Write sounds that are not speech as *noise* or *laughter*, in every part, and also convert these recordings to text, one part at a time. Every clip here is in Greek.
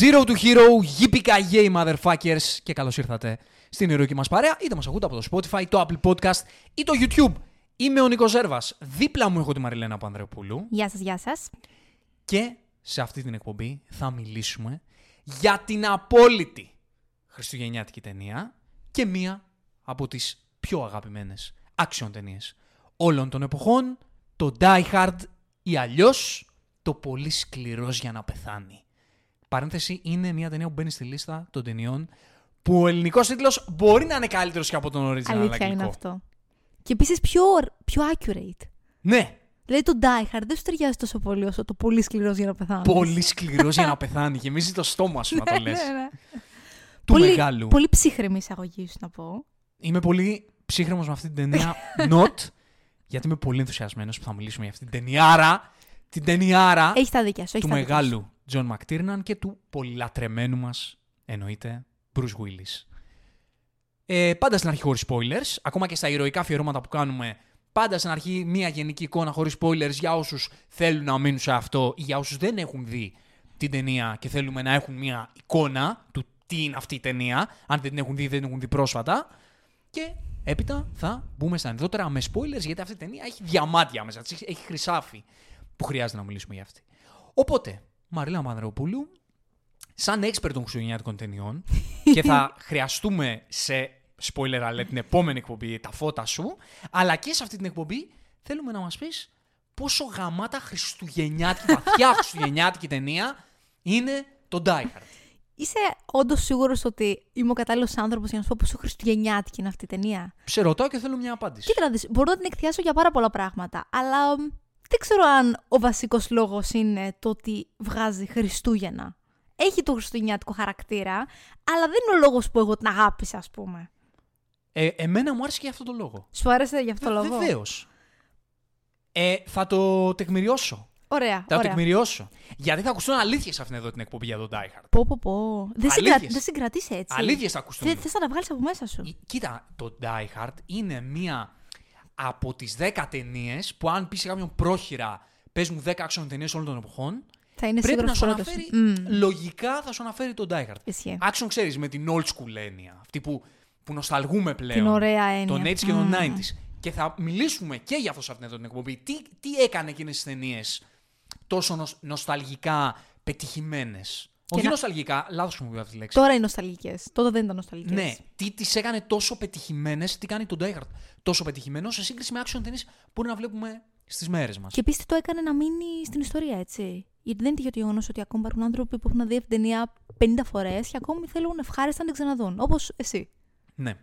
Zero to Hero, yippee motherfuckers και καλώς ήρθατε στην ηρωική μας παρέα. Είτε μας ακούτε από το Spotify, το Apple Podcast ή το YouTube. Είμαι ο Νίκος Ζέρβας. Δίπλα μου έχω τη Μαριλένα Πανδρεοπούλου. Γεια σας, γεια σας. Και σε αυτή την εκπομπή θα μιλήσουμε για την απόλυτη χριστουγεννιάτικη ταινία και μία από τις πιο αγαπημένες action ταινίες όλων των εποχών, το Die Hard ή αλλιώς το πολύ σκληρός για να πεθάνει. Παρένθεση, είναι μια ταινία που μπαίνει στη λίστα των ταινιών που ο ελληνικός τίτλος μπορεί να είναι καλύτερος και από τον original Αλήθεια αγγλικό. είναι αυτό. Και επίσης πιο, πιο accurate. Ναι, Δηλαδή το Die Hard δεν σου ταιριάζει τόσο πολύ όσο το πολύ σκληρός για να πεθάνεις. πολύ σκληρός για να πεθάνει. Γεμίζει το στόμα σου να το *laughs* λες. ναι, ναι. Του πολύ, μεγάλου. Πολύ ψύχρεμη εισαγωγή σου να πω. Είμαι πολύ ψύχρεμος με αυτή την ταινία. *laughs* Not, γιατί είμαι πολύ ενθουσιασμένος που θα μιλήσουμε για αυτή την ταινιάρα. Την ταινιάρα Έχει τα δίκια σου. Έχεις του τα δίκια σου. μεγάλου Τζον Μακτίρναν και του πολυλατρεμένου μας, εννοείται, Bruce Willis. Ε, πάντα στην αρχή χωρίς spoilers, ακόμα και στα ηρωικά αφιερώματα που κάνουμε, πάντα στην αρχή μια γενική εικόνα χωρίς spoilers για όσους θέλουν να μείνουν σε αυτό ή για όσους δεν έχουν δει την ταινία και θέλουμε να έχουν μια εικόνα του τι είναι αυτή η ταινία, αν δεν την έχουν δει ή δεν την έχουν δει πρόσφατα. Και έπειτα θα μπούμε στα ανεκδότερα με spoilers, γιατί αυτή η ταινία έχει διαμάτια μέσα της, έχει χρυσάφι που χρειάζεται να μιλήσουμε για αυτή. Οπότε, Μαρίλα Μανδρεοπούλου, σαν expert των χριστουγεννιάτικων ταινιών *laughs* και θα χρειαστούμε σε spoiler alert την επόμενη εκπομπή τα φώτα σου, αλλά και σε αυτή την εκπομπή θέλουμε να μας πεις πόσο γαμάτα χριστουγεννιάτικη, βαθιά *laughs* χριστουγεννιάτικη ταινία είναι το Die Hard. Είσαι όντως σίγουρος ότι είμαι ο κατάλληλος άνθρωπος για να σου πω πόσο χριστουγεννιάτικη είναι αυτή η ταινία; Σε ρωτάω και θέλω μια απάντηση. Κοίτα να δεις, μπορώ να την εκθιάσω για πάρα πολλά πράγματα, αλλά μ, δεν ξέρω αν ο βασικός λόγος είναι το ότι βγάζει Χριστούγεννα. Έχει το χριστουγεννιάτικο χαρακτήρα, αλλά δεν είναι ο λόγος που εγώ την αγάπησα, ας πούμε. Ε, εμένα μου άρεσε και για αυτό το λόγο. Σου άρεσε για αυτό το λόγο; Βεβαίως. Ε, θα το τεκμηριώσω. Ωραία, Θα το ωραία. τεκμηριώσω. Γιατί θα ακουστούν αλήθειες σε αυτήν εδώ την εκπομπή για τον Die Hard. Πω, πω, πω. Δεν, συγκρα... Αλήθειες. δεν συγκρατείς έτσι. Αλήθειες θα ακουστούν. Θες, θες να τα βγάλεις από μέσα σου. Ε, Κοίτα, το Die Hard είναι μία από τις 10 ταινίες που αν πεις σε κάποιον πρόχειρα παίζουν 10 action ταινίες όλων των εποχών, Θα είναι πρέπει να σίγουρα σου πρώτος. αναφέρει. Μμ, Λογικά θα σου αναφέρει τον Die Hard. Ισχύει. Action ξέρεις με την old school έννοια. Αυτή που, που νοσταλγούμε πλέον. Την ωραία έννοια. Τον 80s και τον Μμ. 90s. Και θα μιλήσουμε και για αυτό σε αυτήν εδώ την εκπομπή. Τι, τι έκανε εκείνες τις ταινίες τόσο νοσ- νοσταλγικά πετυχημένες; Όχι να- νοσταλγικά, λάθος χρησιμοποιώ αυτή τη λέξη. Τώρα είναι νοσταλγικές. Τότε δεν ήταν νοσταλγικές. Ναι, τι τις έκανε τόσο πετυχημένες, τι κάνει τον Die Hard τόσο πετυχημένο σε σύγκριση με action ταινίε που μπορεί να βλέπουμε στις μέρες μας. Και επίσης το έκανε να μείνει στην ιστορία, έτσι. Γιατί δεν είναι για το γεγονός ότι ακόμα υπάρχουν άνθρωποι που έχουν δει αυτή την ταινία 50 φορές και ακόμη θέλουν ευχάριστα να την ξαναδούν. Όπως εσύ. Ναι.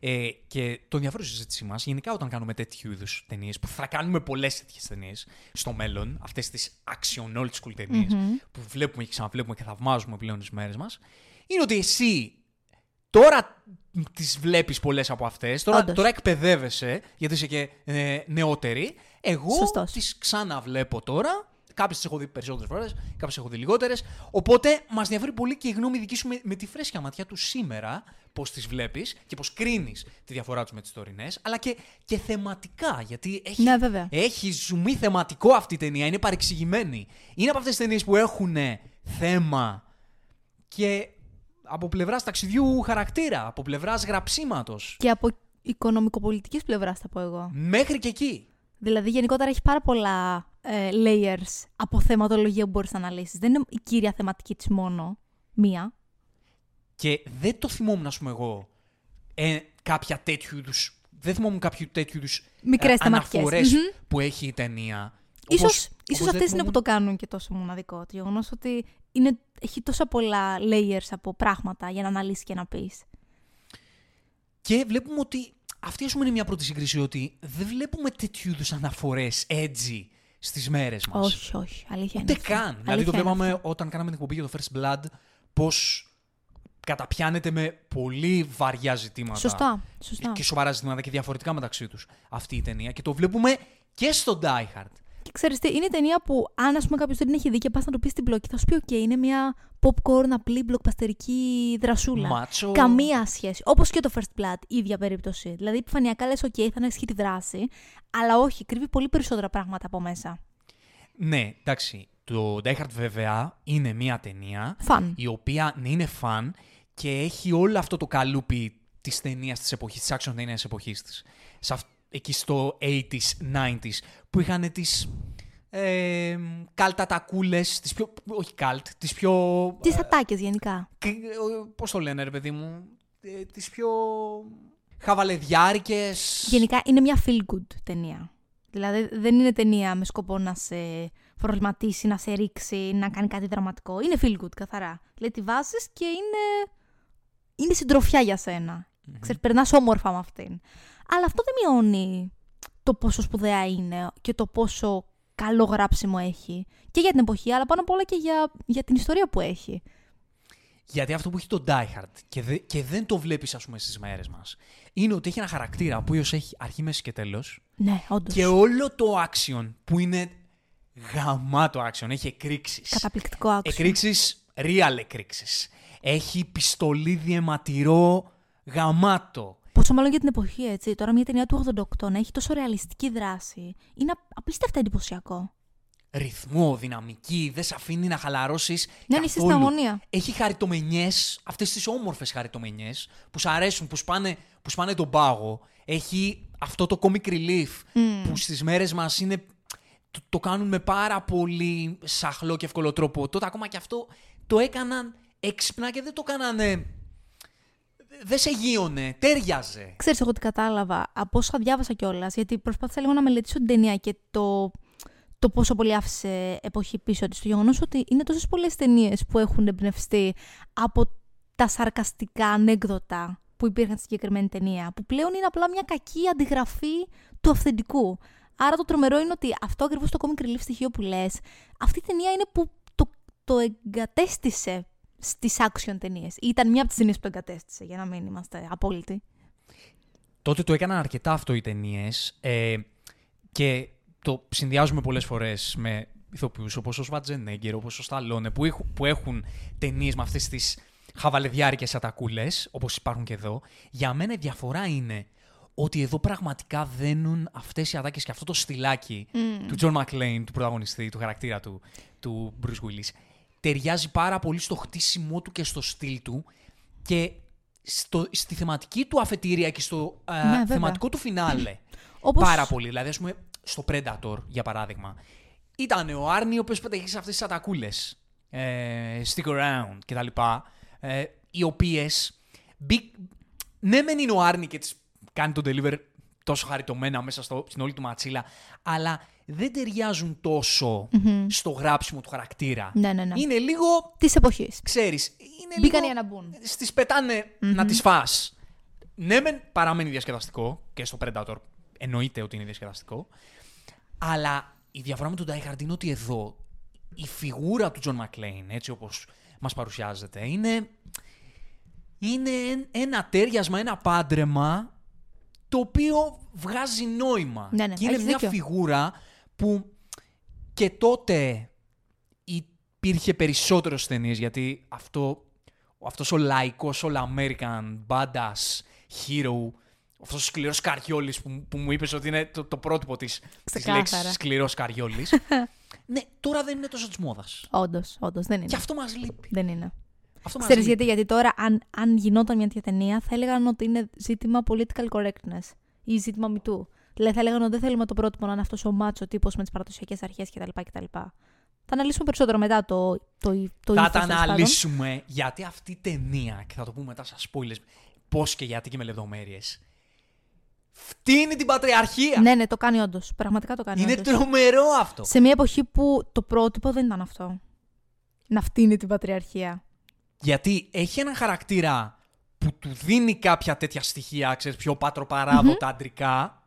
Ε, και το ενδιαφέρον στη συζήτησή μας, γενικά όταν κάνουμε τέτοιου είδους ταινίες, που θα κάνουμε πολλές τέτοιες ταινίες στο μέλλον, αυτές τις action old school ταινίες που βλέπουμε και ξαναβλέπουμε και θαυμάζουμε πλέον τις μέρες μας, είναι ότι εσύ τώρα τις βλέπεις πολλές από αυτές, τώρα, Όντως. τώρα εκπαιδεύεσαι, γιατί είσαι και ε, νεότερη. Εγώ Σωστός. τις ξαναβλέπω τώρα. Κάποιες τις έχω δει περισσότερες φορές, κάποιες έχω δει λιγότερες. Οπότε μας ενδιαφέρει πολύ και η γνώμη δική σου με, με τη φρέσκια ματιά του σήμερα, πώς τις βλέπεις και πώς κρίνεις τη διαφορά τους με τις τωρινές, αλλά και, και θεματικά. Γιατί έχει, Ναι, βέβαια. έχει ζουμί θεματικό αυτή η ταινία, είναι παρεξηγημένη. Είναι από αυτές τις ταινίες που έχουν θέμα και από πλευράς ταξιδιού χαρακτήρα, από πλευράς γραψίματος. Και από οικονομικοπολιτικής πλευράς, θα πω εγώ. Μέχρι και εκεί. Δηλαδή, γενικότερα έχει πάρα πολλά ε, layers από θεματολογία που μπορείς να αναλύσεις. Δεν είναι η κύρια θεματική της μόνο μία. Και δεν το θυμόμουν, ας πούμε, εγώ ε, κάποια τέτοιου είδου. Δεν θυμόμουν κάποιου τέτοιου είδους Μικρές θεματικές. αναφορές Μμμ. που έχει η ταινία. Ίσως, Όπως- ίσως όπως δεν αυτές είναι θυμόμουν- που το κάνουν και τόσο μοναδικό. Το γεγονός ότι είναι, έχει τόσα πολλά layers από πράγματα για να αναλύσεις και να πεις. Και βλέπουμε ότι αυτή ας πούμε είναι μια πρώτη σύγκριση ότι δεν βλέπουμε τέτοιου είδους αναφορές edgy στις μέρες μας. Όχι, όχι. Αλήθεια Ούτε είναι. αυτό. καν. δηλαδή Αλήθεια το είναι βλέπαμε αυτό. όταν κάναμε την εκπομπή για το First Blood πώς καταπιάνεται με πολύ βαριά ζητήματα. Σωστά. σωστά. Και σοβαρά ζητήματα και διαφορετικά μεταξύ τους αυτή η ταινία. Και το βλέπουμε και στο Die Hard. Και ξέρεις τι, είναι ταινία που αν ας πούμε κάποιος δεν την έχει δει και πας να του πεις την πλοκή, θα σου πει «ΟΚ, είναι μια popcorn απλή μπλοκπαστερική δρασούλα». Μάτσο. Καμία σχέση. Όπως και το First Blood, η ίδια περίπτωση. Δηλαδή επιφανειακά λες «ΟΚ, θα ενισχύει τη δράση», αλλά όχι, κρύβει πολύ περισσότερα πράγματα από μέσα. Ναι, εντάξει. Το Die Hard βέβαια είναι μια ταινία Φαν. η οποία ναι, είναι φαν και έχει όλο αυτό το καλούπι της ταινίας της εποχής, της action ταινίας της εποχής της. Σε αυ- εκεί στο 80s, 90s, που είχαν τις ε, καλτατακούλες, τις πιο, όχι καλτ, τις πιο... Τις ατάκες γενικά. Κ- ε, Πώς το λένε ρε παιδί μου, ε, τις πιο χαβαλεδιάρικες. Γενικά είναι μια feel good ταινία. Δηλαδή δεν είναι ταινία με σκοπό να σε προβληματίσει, να σε ρίξει, να κάνει κάτι δραματικό. Είναι feel good καθαρά. Δηλαδή τη βάζεις και είναι, είναι συντροφιά για σένα. Ξέρεις, περνάς όμορφα με αυτήν. Αλλά αυτό δεν μειώνει το πόσο σπουδαία είναι και το πόσο καλό γράψιμο έχει. Και για την εποχή, αλλά πάνω απ' όλα και για, για την ιστορία που έχει. Γιατί αυτό που έχει το Die Hard και, δε- και δεν το βλέπεις ας πούμε στις μέρες μας, είναι ότι έχει ένα χαρακτήρα που οποίος έχει αρχή, μέση και τέλος Ναι, όντως. και όλο το action που είναι γαμάτο action, έχει εκρήξεις. Καταπληκτικό άξιο. Εκρήξεις, real εκρήξεις. Έχει πιστολί διαιματηρό γαμάτο. Πόσο μάλλον για την εποχή, έτσι. Τώρα μια ταινία του 88 να έχει τόσο ρεαλιστική δράση. Είναι απ- απίστευτα εντυπωσιακό. Ρυθμό, δυναμική, δεν σε αφήνει να χαλαρώσεις Ναι, ναι, είσαι καθόλου. στην αγωνία. Έχει χαριτομενιές, αυτές τις όμορφες χαριτομενιές που σου αρέσουν, που σπάνε, που σπάνε τον πάγο. Έχει αυτό το comic relief που στις μέρες μας είναι, το, το κάνουν με πάρα πολύ σαχλό και εύκολο τρόπο. Τότε ακόμα και αυτό το έκαναν έξυπνα και δεν το έκαναν... Δεν σε γείωνε, τέριαζε. Ξέρεις εγώ τι κατάλαβα από όσα διάβασα κιόλας, γιατί προσπάθησα λίγο να μελετήσω την ταινία και το, το πόσο πολύ άφησε εποχή πίσω της. Το γεγονός ότι είναι τόσες πολλές ταινίες που έχουν εμπνευστεί από τα σαρκαστικά ανέκδοτα που υπήρχαν στη συγκεκριμένη ταινία, που πλέον είναι απλά μια κακή αντιγραφή του αυθεντικού. Άρα το τρομερό είναι ότι αυτό ακριβώς το comic relief στοιχείο που λες, αυτή η ταινία είναι που το, το εγκατέστησε στις action ταινίες. Ήταν μια από τις ταινίες που το εγκατέστησε, για να μην είμαστε απόλυτοι. Τότε το έκαναν αρκετά αυτό οι ταινίες ε, και το συνδυάζουμε πολλές φορές με ηθοποιούς όπως ο Σβατζενέγκερ, όπως ο Σταλόνε, που έχουν, που έχουν ταινίες με αυτές τις χαβαλεδιάρικες ατακούλες, όπως υπάρχουν και εδώ. Για μένα η διαφορά είναι ότι εδώ πραγματικά δένουν αυτές οι ατάκες και αυτό το στυλάκι του Τζον Μακλέιν, του πρωταγωνιστή, του χαρακτήρα του, του Bruce Willis, ταιριάζει πάρα πολύ στο χτίσιμό του και στο στυλ του και στο, στη θεματική του αφετηρία και στο α, Ναι, βέβαια. θεματικό του φινάλε. *clears throat* Όπως- Πάρα πολύ. Δηλαδή, ας πούμε, στο Predator, για παράδειγμα, ήταν ο Άρνη ο οποίος πέταγε σε αυτές τις ατακούλες. Ε, stick around κτλ. Ε, οι οποίες. Ναι, μεν είναι ο Άρνη και τις κάνει το deliver τόσο χαριτωμένα μέσα στο, στην όλη του ματσίλα, αλλά δεν ταιριάζουν τόσο στο γράψιμο του χαρακτήρα. Ναι, ναι, ναι. Είναι λίγο Της εποχής. ξέρεις, είναι Μπήκαν λίγο... για να μπουν. Στις πετανε να τις φας. Ναι, μεν παραμένει διασκεδαστικό και στο Predator εννοείται ότι είναι διασκεδαστικό. Αλλά η διαφορά με τον Die Hard είναι ότι εδώ η φιγούρα του John McClane, έτσι όπως μας παρουσιάζεται, είναι, είναι εν- ένα τέριασμα, ένα πάντρεμα το οποίο βγάζει νόημα. Ναι, ναι, και είναι έχεις μια δίκιο. φιγούρα που και τότε υπήρχε περισσότερο στις ταινίες, γιατί αυτό, αυτός ο λαϊκός, all American, badass, hero, αυτός ο σκληρός καριόλης που, που μου είπες ότι είναι το, το πρότυπο της, της Ξεκάθαρα. λέξης σκληρός καριόλης. *laughs* ναι, τώρα δεν είναι τόσο της μόδας. Όντως, όντως, δεν είναι. Και αυτό μας λείπει. Δεν είναι. Αυτό μας Ξέρεις λείπει. γιατί, γιατί τώρα αν, αν γινόταν μια τέτοια ταινία θα έλεγαν ότι είναι ζήτημα political correctness ή ζήτημα μητού. Δηλαδή θα έλεγαν ότι δεν θέλουμε το πρότυπο να είναι αυτός ο μάτσο τύπος με τις παραδοσιακές αρχές κτλ. κτλ. Θα αναλύσουμε περισσότερο μετά το, το, το θα ήθος, τα τέλος πάντων. αναλύσουμε γιατί αυτή η ταινία, και θα το πούμε μετά στα spoilers, πώς και γιατί και με λεπτομέρειες, φτύνει την πατριαρχία. Ναι, ναι, το κάνει όντως. Πραγματικά το κάνει είναι όντως. τρομερό αυτό. Σε μια εποχή που το πρότυπο δεν ήταν αυτό. Να φτύνει την πατριαρχία. Γιατί έχει έναν χαρακτήρα που του δίνει κάποια τέτοια στοιχεία, ξέρεις, πιο πατροπαράδοτα αντρικά,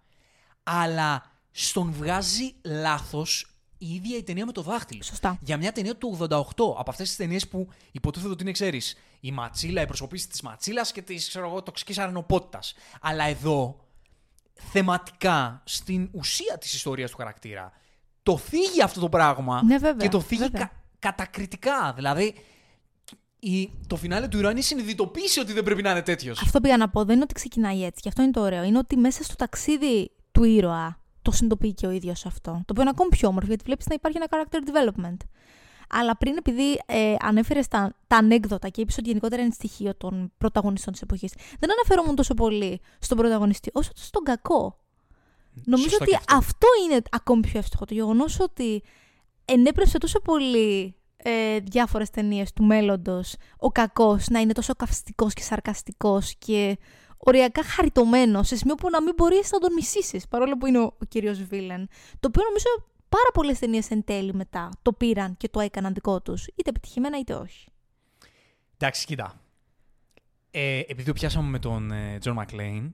αλλά στον βγάζει λάθος η ίδια η ταινία με το δάχτυλο. Σωστά. Για μια ταινία του 88, από αυτές τις ταινίες που υποτίθεται ότι είναι, ξέρεις, η ματσίλα, η προσωπήση της ματσίλας και της, ξέρω εγώ, τοξικής αρενοπότητας. Αλλά εδώ, θεματικά, στην ουσία της ιστορίας του χαρακτήρα, το θίγει αυτό το πράγμα Ναι, βέβαια, και το θίγει βέβαια. κα- κατακριτικά. Δηλαδή, η, το φινάλε του ήρωα είναι η συνειδητοποίηση ότι δεν πρέπει να είναι τέτοιος. Αυτό πήγα να πω. Δεν είναι ότι ξεκινάει έτσι. Και αυτό είναι το ωραίο. Είναι ότι μέσα στο ταξίδι του ήρωα το συνειδητοποιεί και ο ίδιος αυτό. Το οποίο είναι ακόμη πιο όμορφο, γιατί βλέπεις να υπάρχει ένα character development. Αλλά πριν, επειδή ε, ανέφερες τα, τα ανέκδοτα και είπες ότι γενικότερα είναι στοιχείο των πρωταγωνιστών της εποχής, δεν αναφέρομαι τόσο πολύ στον πρωταγωνιστή, όσο στον κακό. Νομίζω Σωστό ότι και αυτό. αυτό είναι ακόμη πιο εύστοχο. Το γεγονός ότι ενέπνευσε τόσο πολύ ε, διάφορες ταινίες του μέλλοντος ο κακός να είναι τόσο καυστικός και σαρκαστικός και οριακά χαριτωμένος, σε σημείο που να μην μπορείς να τον μισήσεις, παρόλο που είναι ο, ο κύριος Βίλεν. Το οποίο νομίζω πάρα πολλές ταινίες εν τέλει μετά το πήραν και το έκαναν δικό τους, είτε επιτυχημένα είτε όχι. Εντάξει, κοίτα. Ε, επειδή το πιάσαμε με τον Τζον Μακλέιν,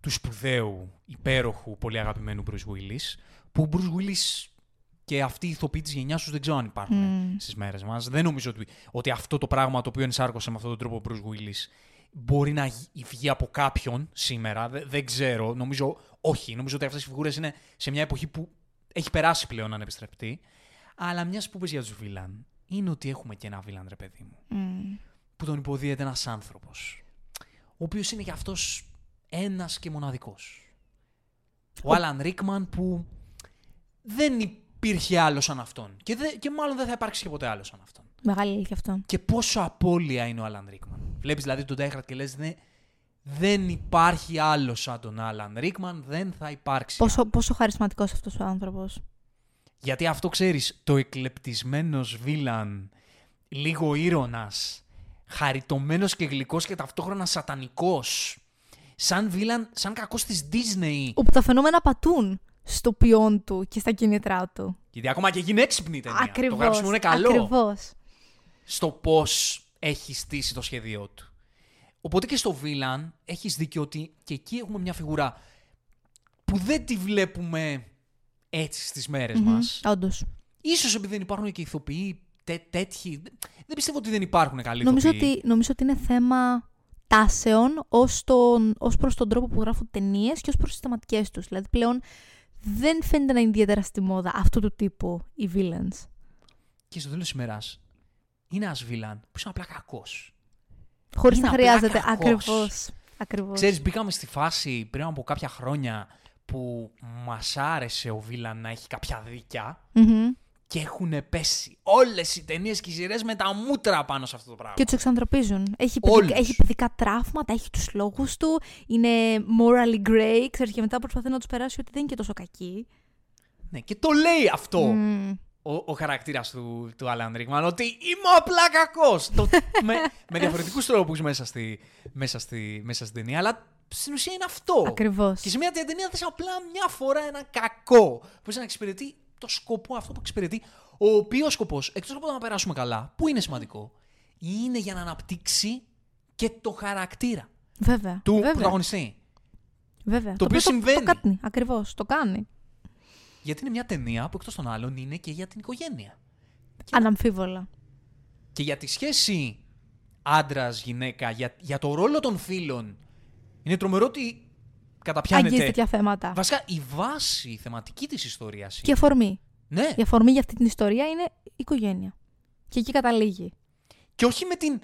του σπουδαίου, υπέροχου, πολύ αγαπημένου Bruce Willis, που ο Bruce Willis και αυτοί οι ηθοποιοί της γενιάς τους δεν ξέρω αν υπάρχουν Mm. στις μέρες μας. Δεν νομίζω ότι, ότι αυτό το πράγμα το οποίο ενσάρκωσε με αυτόν τον τρόπο ο Bruce Willis μπορεί να γ- βγει από κάποιον σήμερα. Δε- δεν ξέρω. Νομίζω όχι. Νομίζω ότι αυτές οι φιγούρες είναι σε μια εποχή που έχει περάσει πλέον ανεπιστρεπτή. Αλλά μιας που πες για τους βίλαν, είναι ότι έχουμε και ένα βίλαν, ρε παιδί μου Mm. που τον υποδύεται ένας άνθρωπος, ο οποίος είναι και αυτός ένας και μοναδικός. Ο Άλαν Ρίκμαν που δεν υπήρχε άλλος σαν αυτόν και, δε, και μάλλον δεν θα υπάρξει και ποτέ άλλος σαν αυτόν. Μεγάλη αλήθεια αυτό. Και πόσο απώλεια είναι ο Άλαν Ρίκμαν. Βλέπεις δηλαδή τον Die Hard και λες ναι, δεν υπάρχει άλλος σαν τον Άλαν Ρίκμαν, δεν θα υπάρξει. Πόσο, πόσο χαρισματικός αυτός ο άνθρωπος. Γιατί αυτό ξέρεις, το εκλεπτισμένος βίλαν, λίγο ήρωνας, χαριτωμένος και γλυκός και ταυτόχρονα σατανικός, σαν βίλαν, σαν κακός της Disney. Όπου τα φαινόμενα πατούν στο ποιόν του και στα κίνητρά του. Γιατί ακόμα και γίνει έξυπνη η ταινία. Ακριβώς. Το γράψιμο είναι καλό Ακριβώς. στο πώς έχει στήσει το σχέδιό του. Οπότε και στο βίλαν έχεις δίκιο ότι και εκεί έχουμε μια φιγουρά που δεν τη βλέπουμε έτσι στις μέρες μας. Όντως. Ίσως επειδή δεν υπάρχουν και ηθοποιοί τέ, τέτοιοι. Δεν πιστεύω ότι δεν υπάρχουν καλοί Νομίζω ηθοποιοί. ότι, νομίζω ότι είναι θέμα τάσεων ως, τον, ως προς τον τρόπο που γράφουν ταινίες και ως προς τις θεματικές τους. Δηλαδή πλέον δεν φαίνεται να είναι ιδιαίτερα στη μόδα αυτού του τύπου οι villains. Και στο τέλος της ημέρας είναι ένας βίλαν που είναι απλά κακός. Χωρίς Είναι να απλά χρειάζεται. κακός. Ακριβώς. Ακριβώς. Ξέρεις, μπήκαμε στη φάση πριν από κάποια χρόνια που μας άρεσε ο βίλαν να έχει κάποια δίκια Μμμ. Και έχουν πέσει όλες οι ταινίες και οι σειρές με τα μούτρα πάνω σε αυτό το πράγμα. Και τους εξανθρωπίζουν. Έχει, Όλους. παιδικά, έχει παιδικά τραύματα, έχει τους λόγους του, είναι morally grey, ξέρεις, και μετά προσπαθεί να τους περάσει ότι δεν είναι και τόσο κακοί. Ναι, και το λέει αυτό Μμμ. ο, ο χαρακτήρας του, του Alan Rickman, ότι είμαι απλά κακός. *laughs* με, με διαφορετικούς τρόπους μέσα στη, μέσα, στη, μέσα στην ταινία, αλλά στην ουσία είναι αυτό. Ακριβώς. Και σε μια ταινία θες απλά μια φορά ένα κακό. Που να εξυπηρετεί το σκοπό αυτό που εξυπηρετεί. Ο οποίος σκοπός, εκτός από το να περάσουμε καλά, που είναι σημαντικό, είναι για να αναπτύξει και το χαρακτήρα Βέβαια. του βέβαια. πρωταγωνιστή. Βέβαια. Το οποίο Το, συμβαίνει. το κάνει. Ακριβώς. Το κάνει. Γιατί είναι μια ταινία που εκτός των άλλων είναι και για την οικογένεια. Αναμφίβολα. Και για τη σχέση άντρα-γυναίκα, για, για το ρόλο των φίλων. Είναι τρομερό ότι Αγγίζει καταπιάνεται. τέτοια θέματα. Βασικά η βάση η θεματική της ιστορίας. Και αφορμή. Ναι. Η αφορμή για αυτή την ιστορία είναι η οικογένεια. Και εκεί καταλήγει. Και όχι με την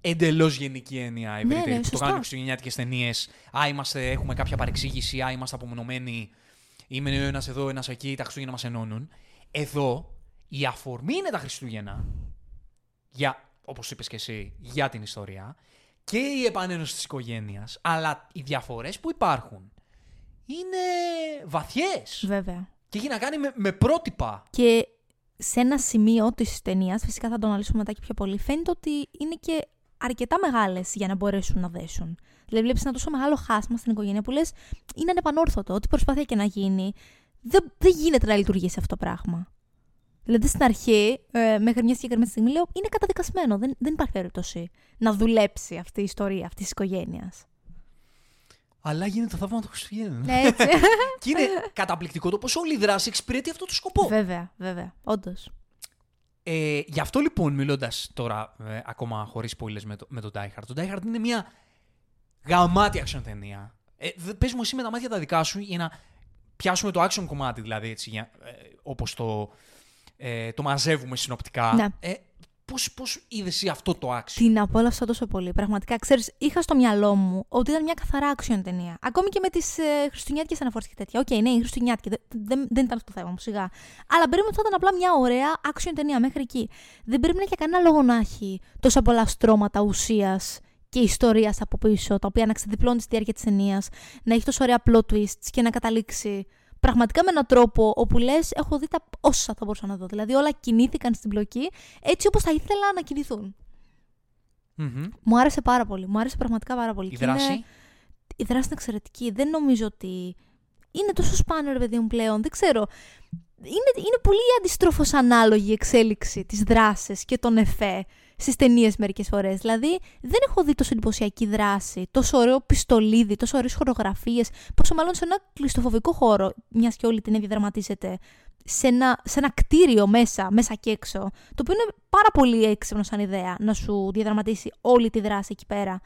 εντελώς γενική έννοια ευρύτερη ναι, που το σωστά. κάνουν χριστουγεννιάτικες ταινίες. Α, είμαστε, έχουμε κάποια παρεξήγηση, α, είμαστε απομονωμένοι. Είμαι ο ένας εδώ, ένας εκεί, τα Χριστούγεννα μας ενώνουν. Εδώ η αφορμή είναι τα Χριστούγεννα. Για, όπως είπες και εσύ, για την ιστορία. Και η επανένωση της οικογένειας. Αλλά οι διαφορές που υπάρχουν είναι βαθιές. Βέβαια. Και έχει να κάνει με, με πρότυπα. Και σε ένα σημείο της ταινίας, φυσικά θα το αναλύσουμε μετά και πιο πολύ, φαίνεται ότι είναι και αρκετά μεγάλες για να μπορέσουν να δέσουν. Δηλαδή, βλέπεις ένα τόσο μεγάλο χάσμα στην οικογένεια που λες είναι ανεπανόρθωτο. Ό,τι προσπάθεια και να γίνει, δεν, δεν γίνεται να λειτουργήσει αυτό το πράγμα. Δηλαδή, στην αρχή, ε, μέχρι μια συγκεκριμένη στιγμή, λέω είναι καταδικασμένο. Δεν, δεν υπάρχει περίπτωση να δουλέψει αυτή η ιστορία αυτής της οικογένειας. Αλλά γίνεται το θαύμα των Χριστουγέννων. Ναι, έτσι. *laughs* Και είναι καταπληκτικό το πώ όλη η δράση εξυπηρετεί αυτό το σκοπό. βέβαια, βέβαια. Όντως. Ε, γι' αυτό λοιπόν, μιλώντας τώρα ε, ακόμα χωρίς spoilers με, το, με τον Die Hard, το Die Hard είναι μια γαμάτη action ταινία. Ε, δε- πες μου εσύ με τα μάτια τα δικά σου για να πιάσουμε το action κομμάτι, δηλαδή έτσι, για, ε, όπως το, ε, το μαζεύουμε συνοπτικά. Ναι. Ε, πώς, πώς είδες εσύ αυτό το action; Την απόλαυσα τόσο πολύ. Πραγματικά, ξέρεις, είχα στο μυαλό μου ότι ήταν μια καθαρά action ταινία. Ακόμη και με τις ε, χριστουγεννιάτικες αναφορές και τέτοια. Οκ, okay, ναι, η χριστουγεννιάτικη. Δεν, δεν, δεν ήταν αυτό το θέμα μου, σιγά. Αλλά περίμενα ότι θα ήταν απλά μια ωραία action ταινία μέχρι εκεί. Δεν πρέπει να έχει κανένα λόγο να έχει τόσα πολλά στρώματα ουσίας και ιστορίας από πίσω, τα οποία να ξεδιπλώνεις στη διάρκεια της ταινίας, να έχεις τόσο ωραία plot twists και να καταλήξει πραγματικά με έναν τρόπο όπου λες: Έχω δει τα όσα θα μπορούσα να δω. Δηλαδή, όλα κινήθηκαν στην πλοκή έτσι όπως θα ήθελα να κινηθούν. Μμμ. Μου άρεσε πάρα πολύ. Μου άρεσε πραγματικά πάρα πολύ. Η Και είναι- δράση; η δράση είναι εξαιρετική. Δεν νομίζω ότι. Είναι τόσο σπάνιο, ρε παιδί μου, πλέον. Δεν ξέρω. Είναι, είναι πολύ αντιστρόφω ανάλογη η εξέλιξη της δράσης και των εφέ στις ταινίες μερικές φορές. Δηλαδή, δεν έχω δει τόσο εντυπωσιακή δράση, τόσο ωραίο πιστολίδι, τόσο ωραίες χορογραφίες. Πόσο μάλλον σε ένα κλειστοφοβικό χώρο, μιας και όλη την ταινία διαδραματίζεται σε ένα, σε ένα κτίριο μέσα, μέσα και έξω. Το οποίο είναι πάρα πολύ έξυπνο σαν ιδέα να σου διαδραματίσει όλη τη δράση εκεί πέρα.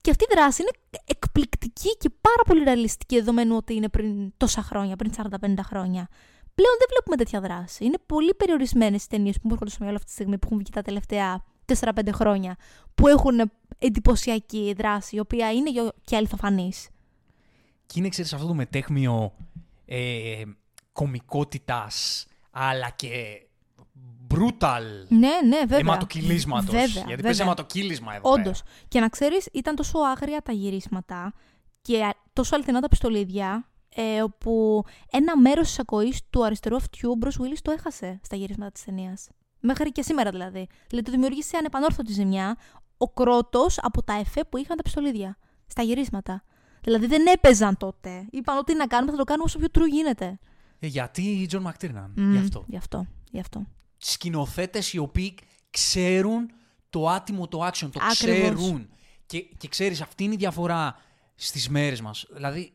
Και αυτή η δράση είναι εκπληκτική και πάρα πολύ ρεαλιστική δεδομένου ότι είναι πριν τόσα χρόνια, πριν 40-50 χρόνια. Πλέον δεν βλέπουμε τέτοια δράση. Είναι πολύ περιορισμένες οι ταινίες που μου έρχονται στο μυαλό αυτή τη στιγμή, που έχουν βγει τα τελευταία 4-5 χρόνια, που έχουν εντυπωσιακή δράση, η οποία είναι γιο- και αληθοφανής. Και είναι, ξέρεις, αυτό το μετέχμιο ε, κομικότητας, αλλά και brutal Ναι, ναι, βέβαια. αιματοκυλίσματος. Βέβαια, Γιατί βέβαια. παίζει αιματοκύλισμα εδώ Όντως. πέρα. Και να ξέρεις, ήταν τόσο άγρια τα γυρίσματα και α- τόσο αληθινά τα πιστολίδια, ε, όπου ένα μέρος της ακοής του αριστερού αυτιού ο Μπρος Willis το έχασε στα γυρίσματα της ταινίας. Μέχρι και σήμερα δηλαδή. Δηλαδή το δημιούργησε ανεπανόρθωτη ζημιά ο κρότος από τα εφέ που είχαν τα πιστολίδια στα γυρίσματα. Δηλαδή δεν έπαιζαν τότε. Είπαν ότι να κάνουμε, θα το κάνουμε όσο πιο true γίνεται. Ε, γιατί Τζον Μακτήρναν, Μμμ, γι' αυτό. Γι' αυτό. Γι' αυτό. Σκηνοθέτες οι οποίοι ξέρουν το άτιμο το action, το Ακριβώς. ξέρουν. Και, και ξέρεις, αυτή είναι η διαφορά στις μέρες μας. Δηλαδή,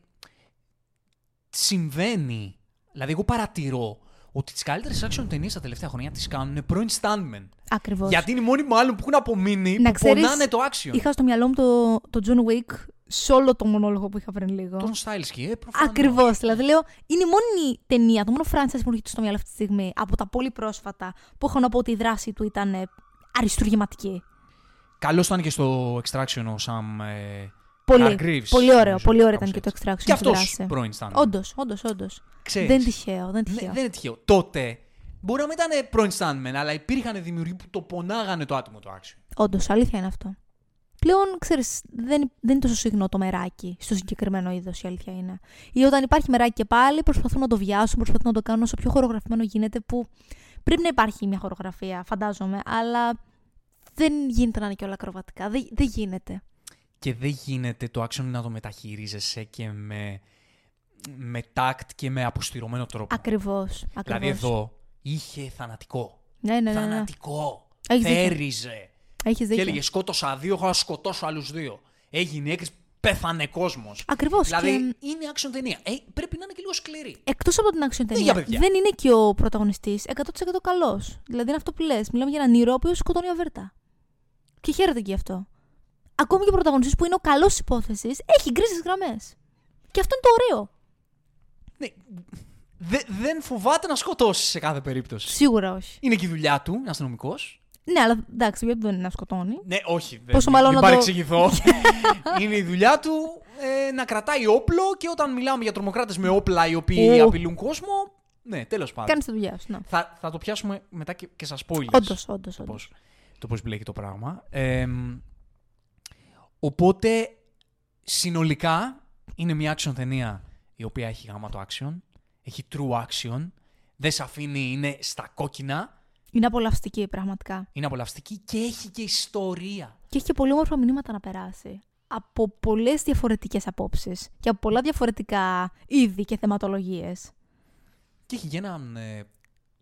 συμβαίνει. Δηλαδή, εγώ παρατηρώ ότι τις καλύτερες action ταινίες τα τελευταία χρόνια τις κάνουν πρώην stuntmen. Ακριβώς. Γιατί είναι οι μόνοι μάλλον που έχουν απομείνει Να που ξέρεις, πονάνε το action. Είχα στο μυαλό μου το, το John Wick σε όλο το μονόλογο που είχα πριν λίγο. Τον Styles ε, προφανώς. Ακριβώς. Δηλαδή, λέω, είναι η μόνη ταινία, το μόνο franchise που μου έρχεται στο μυαλό αυτή τη στιγμή από τα πολύ πρόσφατα που έχω να πω ότι η δράση του ήταν ε, αριστούργηματική. Καλώς ήταν και στο Extraction ο Sam ε, Πολύ, Hargreaves, πολύ ωραίο. νομίζω, Πολύ ωραίο κάπως ήταν και το έτσι. extraction. Και αυτός δράση. πρώην stuntman. Όντως, όντως, όντως. Ξέρεις. Δεν είναι τυχαίο. Δεν είναι Ναι, τυχαίο. δεν είναι τυχαίο. Τότε μπορεί να μην ήταν πρώην stuntmen, αλλά υπήρχαν δημιουργοί που το πονάγανε το άτομο το action. Όντως, αλήθεια είναι αυτό. Πλέον, ξέρεις, δεν, δεν είναι τόσο συχνό το μεράκι στο συγκεκριμένο είδος, η αλήθεια είναι. Ή όταν υπάρχει μεράκι και πάλι, προσπαθούν να το βιάσουν, προσπαθούν να το κάνουν όσο πιο χορογραφημένο γίνεται, που πρέπει να υπάρχει μια χορογραφία, φαντάζομαι, αλλά δεν γίνεται να είναι και όλα ακροβατικά. Δεν, δεν γίνεται. Και δεν γίνεται το action να το μεταχειρίζεσαι και με, με τάκτ και με αποστηρωμένο τρόπο. Ακριβώς. Δηλαδή εδώ είχε θανατικό. Ναι, ναι, ναι. ναι. Θανατικό. Έχεις δίκιο. Θέριζε. Έχεις Και δίκιο. έλεγε σκότωσα δύο, έχω να σκοτώσω άλλους δύο. Έγινε έκρηση, πέθανε κόσμος. Ακριβώς. Δηλαδή Και είναι action ταινία. Ε, πρέπει να είναι και λίγο σκληρή. εκτός από την action για ταινία, παιδιά. δεν είναι και ο πρωταγωνιστής 100% καλός. Δηλαδή είναι αυτό που λες. Μιλάμε για έναν ήρωα ο οποίο σκοτώνει αβέρτα. Και χαίρεται και γι' αυτό. Ακόμη και ο πρωταγωνιστής που είναι ο καλός της υπόθεσης έχει γκρίζες γραμμές. Και αυτό είναι το ωραίο. Ναι, δε- δεν φοβάται να σκοτώσει σε κάθε περίπτωση. Σίγουρα όχι. Είναι και η δουλειά του, είναι αστυνομικός. Ναι, αλλά εντάξει, γιατί δεν είναι να σκοτώνει. Ναι, όχι. Δεν, Πόσο μην- μάλλον μην να το- παρεξηγηθώ. *laughs* είναι η δουλειά του ε, να κρατάει όπλο και όταν μιλάμε για τρομοκράτες με όπλα οι οποίοι Ου. απειλούν κόσμο. Ναι, τέλος πάντων. Κάνεις τη δουλειά σου. Ναι. Θα, θα το πιάσουμε μετά και, και στα spoilers. Όντως, όντως. το πώς, το πώς μπλέκει το πράγμα. Ε, οπότε, συνολικά, είναι μια action ταινία η οποία έχει γάμα το action, έχει true action, δεν σε αφήνει, είναι στα κόκκινα, Είναι απολαυστική, πραγματικά. είναι απολαυστική και έχει και ιστορία. Και έχει και πολύ όμορφα μηνύματα να περάσει. Από πολλές διαφορετικές απόψεις και από πολλά διαφορετικά είδη και θεματολογίες. Και έχει και έναν ε,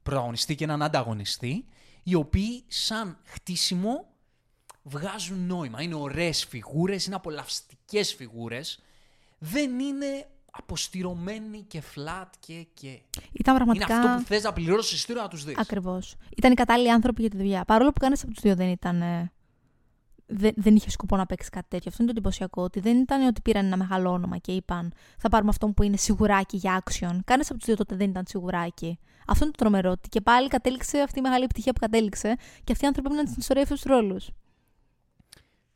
πρωταγωνιστή και έναν ανταγωνιστή, οι οποίοι σαν χτίσιμο βγάζουν νόημα. Είναι ωραίες φιγούρες, είναι απολαυστικές φιγούρες. Δεν είναι αποστηρωμένοι και flat και... και. Ήταν Είναι πραγματικά. αυτό που θες να πληρώσεις εισιτήριο να τους δεις. Ακριβώς. Ήταν οι κατάλληλοι άνθρωποι για τη δουλειά. Παρόλο που κανένας από τους δύο δεν ήταν ε, δεν, δεν είχε σκοπό να παίξει κάτι τέτοιο. Αυτό είναι το εντυπωσιακό. Ότι δεν ήταν ότι πήραν ένα μεγάλο όνομα και είπαν θα πάρουμε αυτόν που είναι σιγουράκι για action. Κανένας από τους δύο τότε δεν ήταν σιγουράκι. Αυτό είναι το τρομερό. Ότι και πάλι κατέληξε αυτή η μεγάλη επιτυχία που κατέληξε και αυτοί οι άνθρωποι έμειναν στην ιστορία αυτούς τους ρόλους.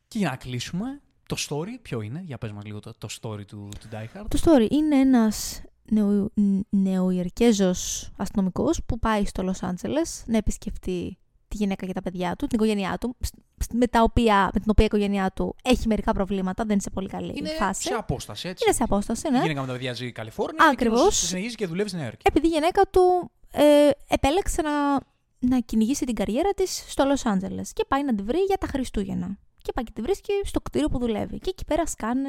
Και για να κλείσουμε, το story ποιο είναι, για πες μας λίγο το, το story του, του Die Hard. Το story είναι ένας νεο, νεοϊερκέζος αστυνομικός που πάει στο Λος Άντζελες να επισκεφτεί τη γυναίκα και τα παιδιά του, την οικογένειά του, με, τα οποία, με την οποία η οικογένειά του έχει μερικά προβλήματα, δεν είναι σε πολύ καλή είναι φάση. σε απόσταση, έτσι. Είναι σε απόσταση, ναι. Η γυναίκα με τα παιδιά ζει Καλιφόρνια Ακριβώς. και συνεχίζει και δουλεύει στην Νέα Υόρκη. Επειδή η γυναίκα του ε, επέλεξε να, να κυνηγήσει την καριέρα της στο Λος Άντζελες και πάει να τη βρει για τα Χριστούγεννα. Και πάει και τη βρίσκει στο κτίριο που δουλεύει. Και εκεί πέρα σκάνε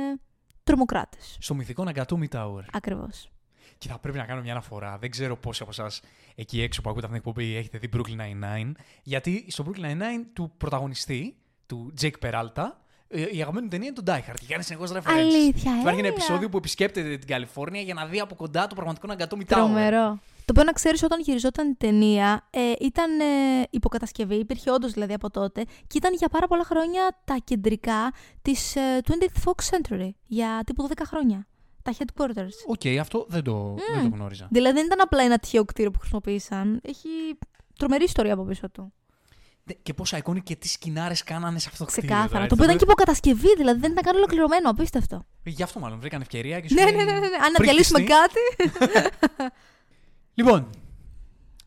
τρομοκράτες. Στο μυθικό Ναγκατούμι Tower. Ακριβώς. Και θα πρέπει να κάνω μια αναφορά. Δεν ξέρω πόσοι από εσάς εκεί έξω που ακούτε αυτή την εκπομπή έχετε δει Brooklyn Nine-Nine. Γιατί στο Brooklyn Nine-Nine του πρωταγωνιστή, του Jake Peralta, ε, η αγαπημένη του ταινία είναι το Die Hard. Και κάνει συνεχώς references. Αλήθεια, Υπάρχει ένα έλα. επεισόδιο που επισκέπτεται την Καλιφόρνια για να δει από κοντά το πραγματικό Ναγκατόμι Tower. Τρομερό. Το οποίο να ξέρεις όταν γυριζόταν η ταινία ε, ήταν ε, υποκατασκευή, υπήρχε όντως δηλαδή από τότε και ήταν για πάρα πολλά χρόνια τα κεντρικά της ε, 20th Fox Century. Για τύπου 12 χρόνια. Τα headquarters. Οκ, αυτό δεν το, δεν το γνώριζα. Δηλαδή δεν ήταν απλά ένα τυχαίο κτίριο που χρησιμοποίησαν. Έχει τρομερή ιστορία από πίσω του. Δε- Και πόσα εικόνη και τι σκηνάρες κάνανε σε αυτό το κτίριο. Ξεκάθαρα. τώρα, Το οποίο θα ήταν και υποκατασκευή, δηλαδή δεν ήταν καν ολοκληρωμένο. Απίστευτο. Γι' αυτό μάλλον βρήκαν ευκαιρία και σου Ναι, λέει, ναι, ναι, ναι. ναι. Αν πριν διαλύσουμε χτιστεί. κάτι. *laughs* *laughs* Λοιπόν,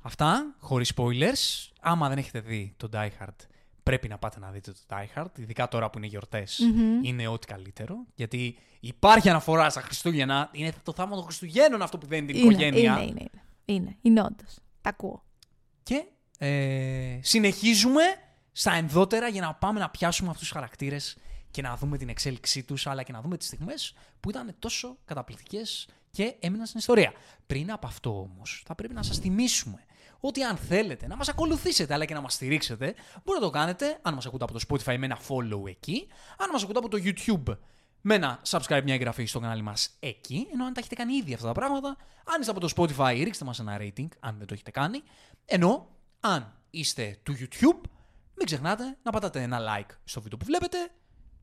αυτά χωρίς spoilers. Άμα δεν έχετε δει το Die Hard, πρέπει να πάτε να δείτε το Die Hard. Ειδικά τώρα που είναι γιορτές, Μμμ. είναι ό,τι καλύτερο. Γιατί υπάρχει αναφορά στα Χριστούγεννα. Είναι το θαύμα των Χριστουγέννων αυτό που δένει την είναι, οικογένεια. είναι, είναι, είναι. Είναι, είναι όντως. Τα ακούω. Και ε, συνεχίζουμε στα ενδότερα για να πάμε να πιάσουμε αυτούς τους χαρακτήρες και να δούμε την εξέλιξή τους, αλλά και να δούμε τις στιγμές που ήταν τόσο καταπληκτικές και έμειναν στην ιστορία. Πριν από αυτό όμως, θα πρέπει να σας θυμίσουμε ότι αν θέλετε να μας ακολουθήσετε αλλά και να μας στηρίξετε, μπορείτε να το κάνετε αν μας ακούτε από το Spotify με ένα follow εκεί, αν μας ακούτε από το YouTube με ένα subscribe, μια εγγραφή στο κανάλι μας εκεί, ενώ αν τα έχετε κάνει ήδη αυτά τα πράγματα, αν είστε από το Spotify, ρίξτε μας ένα rating, αν δεν το έχετε κάνει, ενώ αν είστε του YouTube, μην ξεχνάτε να πατάτε ένα like στο βίντεο που βλέπετε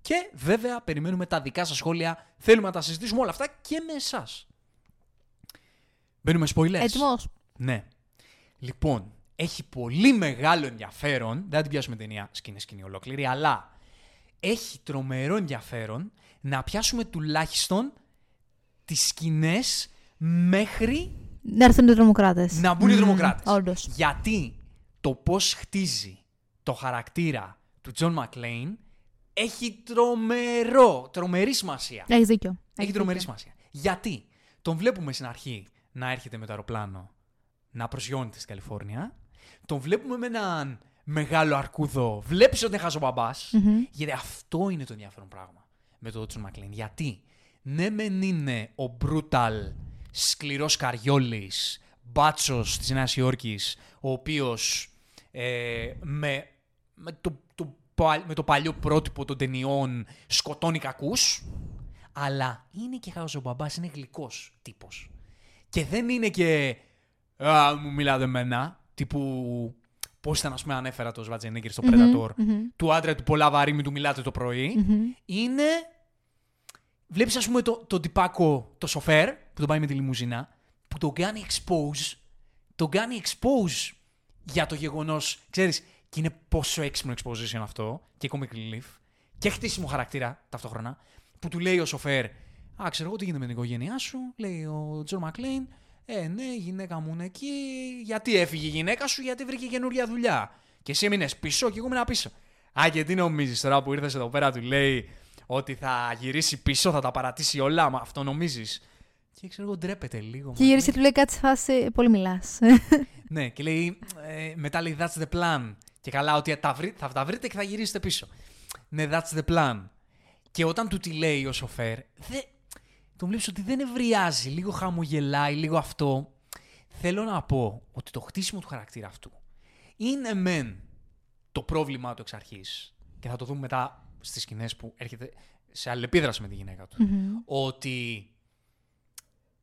και βέβαια περιμένουμε τα δικά σας σχόλια, θέλουμε να τα συζητήσουμε όλα αυτά και με εσάς. Μπαίνουμε spoilers. Έτοιμος. Ναι. Λοιπόν, έχει πολύ μεγάλο ενδιαφέρον. Δεν θα την πιάσουμε ταινία σκηνή σκηνή ολόκληρη, αλλά έχει τρομερό ενδιαφέρον να πιάσουμε τουλάχιστον τις σκηνές μέχρι Να έρθουν οι τρομοκράτες. να μπουν οι τρομοκράτες. Όντως. Γιατί το πώς χτίζει το χαρακτήρα του Τζον Μακλέιν έχει τρομερό, τρομερή σημασία. Έχεις δίκιο. Έχει Έχεις τρομερή δίκιο. σημασία. Γιατί τον βλέπουμε στην αρχή να έρχεται με το αεροπλάνο να προσγειώνεται στην Καλιφόρνια. Τον βλέπουμε με έναν μεγάλο αρκούδο. Βλέπεις ότι είναι χαζομπαμπάς. Γιατί αυτό είναι το ενδιαφέρον πράγμα με τον Τζον Μακλέιν. Γιατί; Ναι, μεν είναι ο brutal, σκληρός καριόλης, μπάτσος της Νέας Υόρκης, ο οποίος ε, με, με, το, το, πα- με το παλιό πρότυπο των ταινιών σκοτώνει κακούς, αλλά είναι και χαζομπαμπάς, είναι γλυκός τύπος. Και δεν είναι και «Α, μου μιλάτε εμένα», τύπου πώς ήταν, ας πούμε, ανέφερα το Σβατζενέγκερ στο Predator, του άντρα του πολλά βαρύ, μην του μιλάτε το πρωί. Είναι... Βλέπεις, ας πούμε, το, το τυπάκο, το σοφέρ, που τον πάει με τη λιμουζίνα, που τον κάνει expose, τον κάνει expose για το γεγονός, ξέρεις, και είναι πόσο έξυπνο exposition αυτό, και comic relief, και χτίσιμο χαρακτήρα ταυτόχρονα, που του λέει ο σοφέρ, Α, ξέρω εγώ τι γίνεται με την οικογένειά σου, λέει ο Τζον Μακλέιν. Ε, ναι, η γυναίκα μου είναι εκεί. Γιατί έφυγε η γυναίκα σου, γιατί βρήκε καινούργια δουλειά. Και εσύ έμεινε πίσω και εγώ ήμουν πίσω. Α, και τι νομίζεις τώρα που ήρθες εδώ πέρα, του λέει ότι θα γυρίσει πίσω, θα τα παρατήσει όλα. Μα αυτό νομίζεις. Και ξέρω εγώ ντρέπεται λίγο. Και μα, γύρισε του λέει κάτι σε φάση. Πολύ μιλάς. *laughs* ναι, και λέει, ε, μετά λέει that's the plan. Και καλά ότι τα βρει- θα τα βρείτε και θα γυρίσετε πίσω. Ναι, that's the plan. Και όταν του τη λέει ο σοφέρ, δε, τον βλέπεις ότι δεν ευριάζει, λίγο χαμογελάει, λίγο αυτό. Θέλω να πω ότι το χτίσιμο του χαρακτήρα αυτού είναι μεν το πρόβλημά του εξ αρχής και θα το δούμε μετά στις σκηνές που έρχεται σε αλληλεπίδραση με τη γυναίκα του. Ότι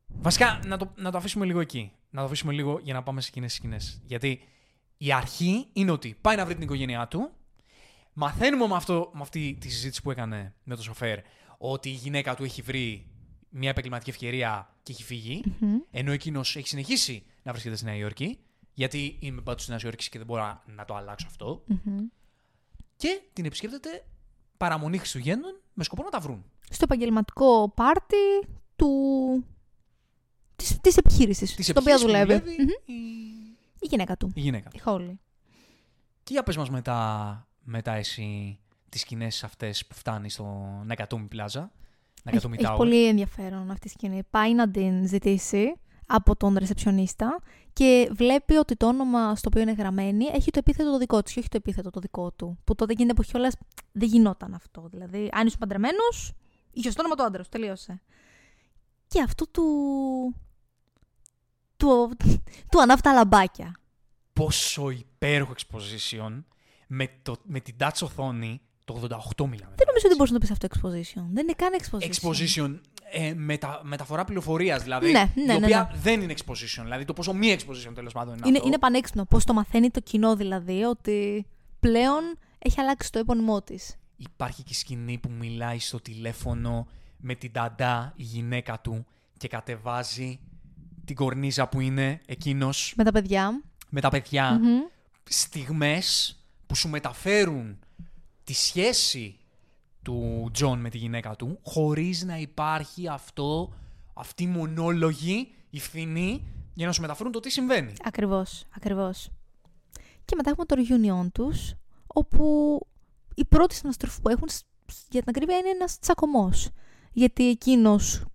Βασικά, να το, να το αφήσουμε λίγο εκεί. Να το αφήσουμε λίγο για να πάμε σε εκείνες τις σκηνές. Γιατί η αρχή είναι ότι πάει να βρει την οικογένειά του, Μαθαίνουμε με, αυτό, με αυτή τη συζήτηση που έκανε με το σοφέρ ότι η γυναίκα του έχει βρει μια επαγγελματική ευκαιρία και έχει φύγει, ενώ εκείνος έχει συνεχίσει να βρίσκεται στη Νέα Υόρκη, γιατί είμαι πάντως στη Νέα Υόρκη και δεν μπορώ να το αλλάξω αυτό. Και την επισκέπτεται παραμονή Χριστουγέννων με σκοπό να τα βρουν. Στο επαγγελματικό πάρτι του... της, της επιχείρησης, Της στο οποίο επιχείρησης που δουλεύει. δουλεύει Μμμ. η... Η γυναίκα του, η γυναίκα. η Χόλη. Και για πες μας μετά, μετά εσύ τις σκηνές αυτές που φτάνει στο Nakatomi Plaza. Nakatomi Έχει, έχει Tower. πολύ ενδιαφέρον αυτή η σκηνή. Πάει να την ζητήσει από τον ρεσεψιονίστα και βλέπει ότι το όνομα στο οποίο είναι γραμμένη έχει το επίθετο το δικό της και όχι το επίθετο το δικό του. Που τότε γίνεται εποχή όλας δεν γινόταν αυτό. Δηλαδή, αν ήσουν παντρεμένος, είχες το όνομα του άντρας, σου, τελείωσε. Και αυτό του. του, του ανάφτα λαμπάκια. Πόσο υπέροχο exposition με, το, με την touch οθόνη το 88 μιλάμε. Δεν νομίζω ότι μπορείς να το πεις αυτό exposition. Δεν είναι καν exposition. Exposition, ε, μετα, μεταφορά πληροφορίας δηλαδή. Ναι, ναι, η ναι, οποία ναι. δεν είναι exposition. Δηλαδή το πόσο μη exposition τέλος πάντων είναι, Είναι, αυτό. είναι πανέξυπνο πώς το μαθαίνει το κοινό δηλαδή ότι πλέον έχει αλλάξει το επώνυμό της. Υπάρχει και η σκηνή που μιλάει στο τηλέφωνο με την νταντά, η γυναίκα του, και κατεβάζει την κορνίζα που είναι εκείνος Με τα παιδιά. με τα παιδιά. Μμμ. Στιγμές που σου μεταφέρουν τη σχέση του Τζον με τη γυναίκα του, χωρίς να υπάρχει αυτό, αυτή η μονόλογη, η φθηνή, για να σου μεταφέρουν το τι συμβαίνει. Ακριβώς, ακριβώς. Και μετά έχουμε το reunion τους, όπου η πρώτη συναστροφή που έχουν, σ- για την ακρίβεια, είναι ένας τσακωμός. Γιατί εκείνος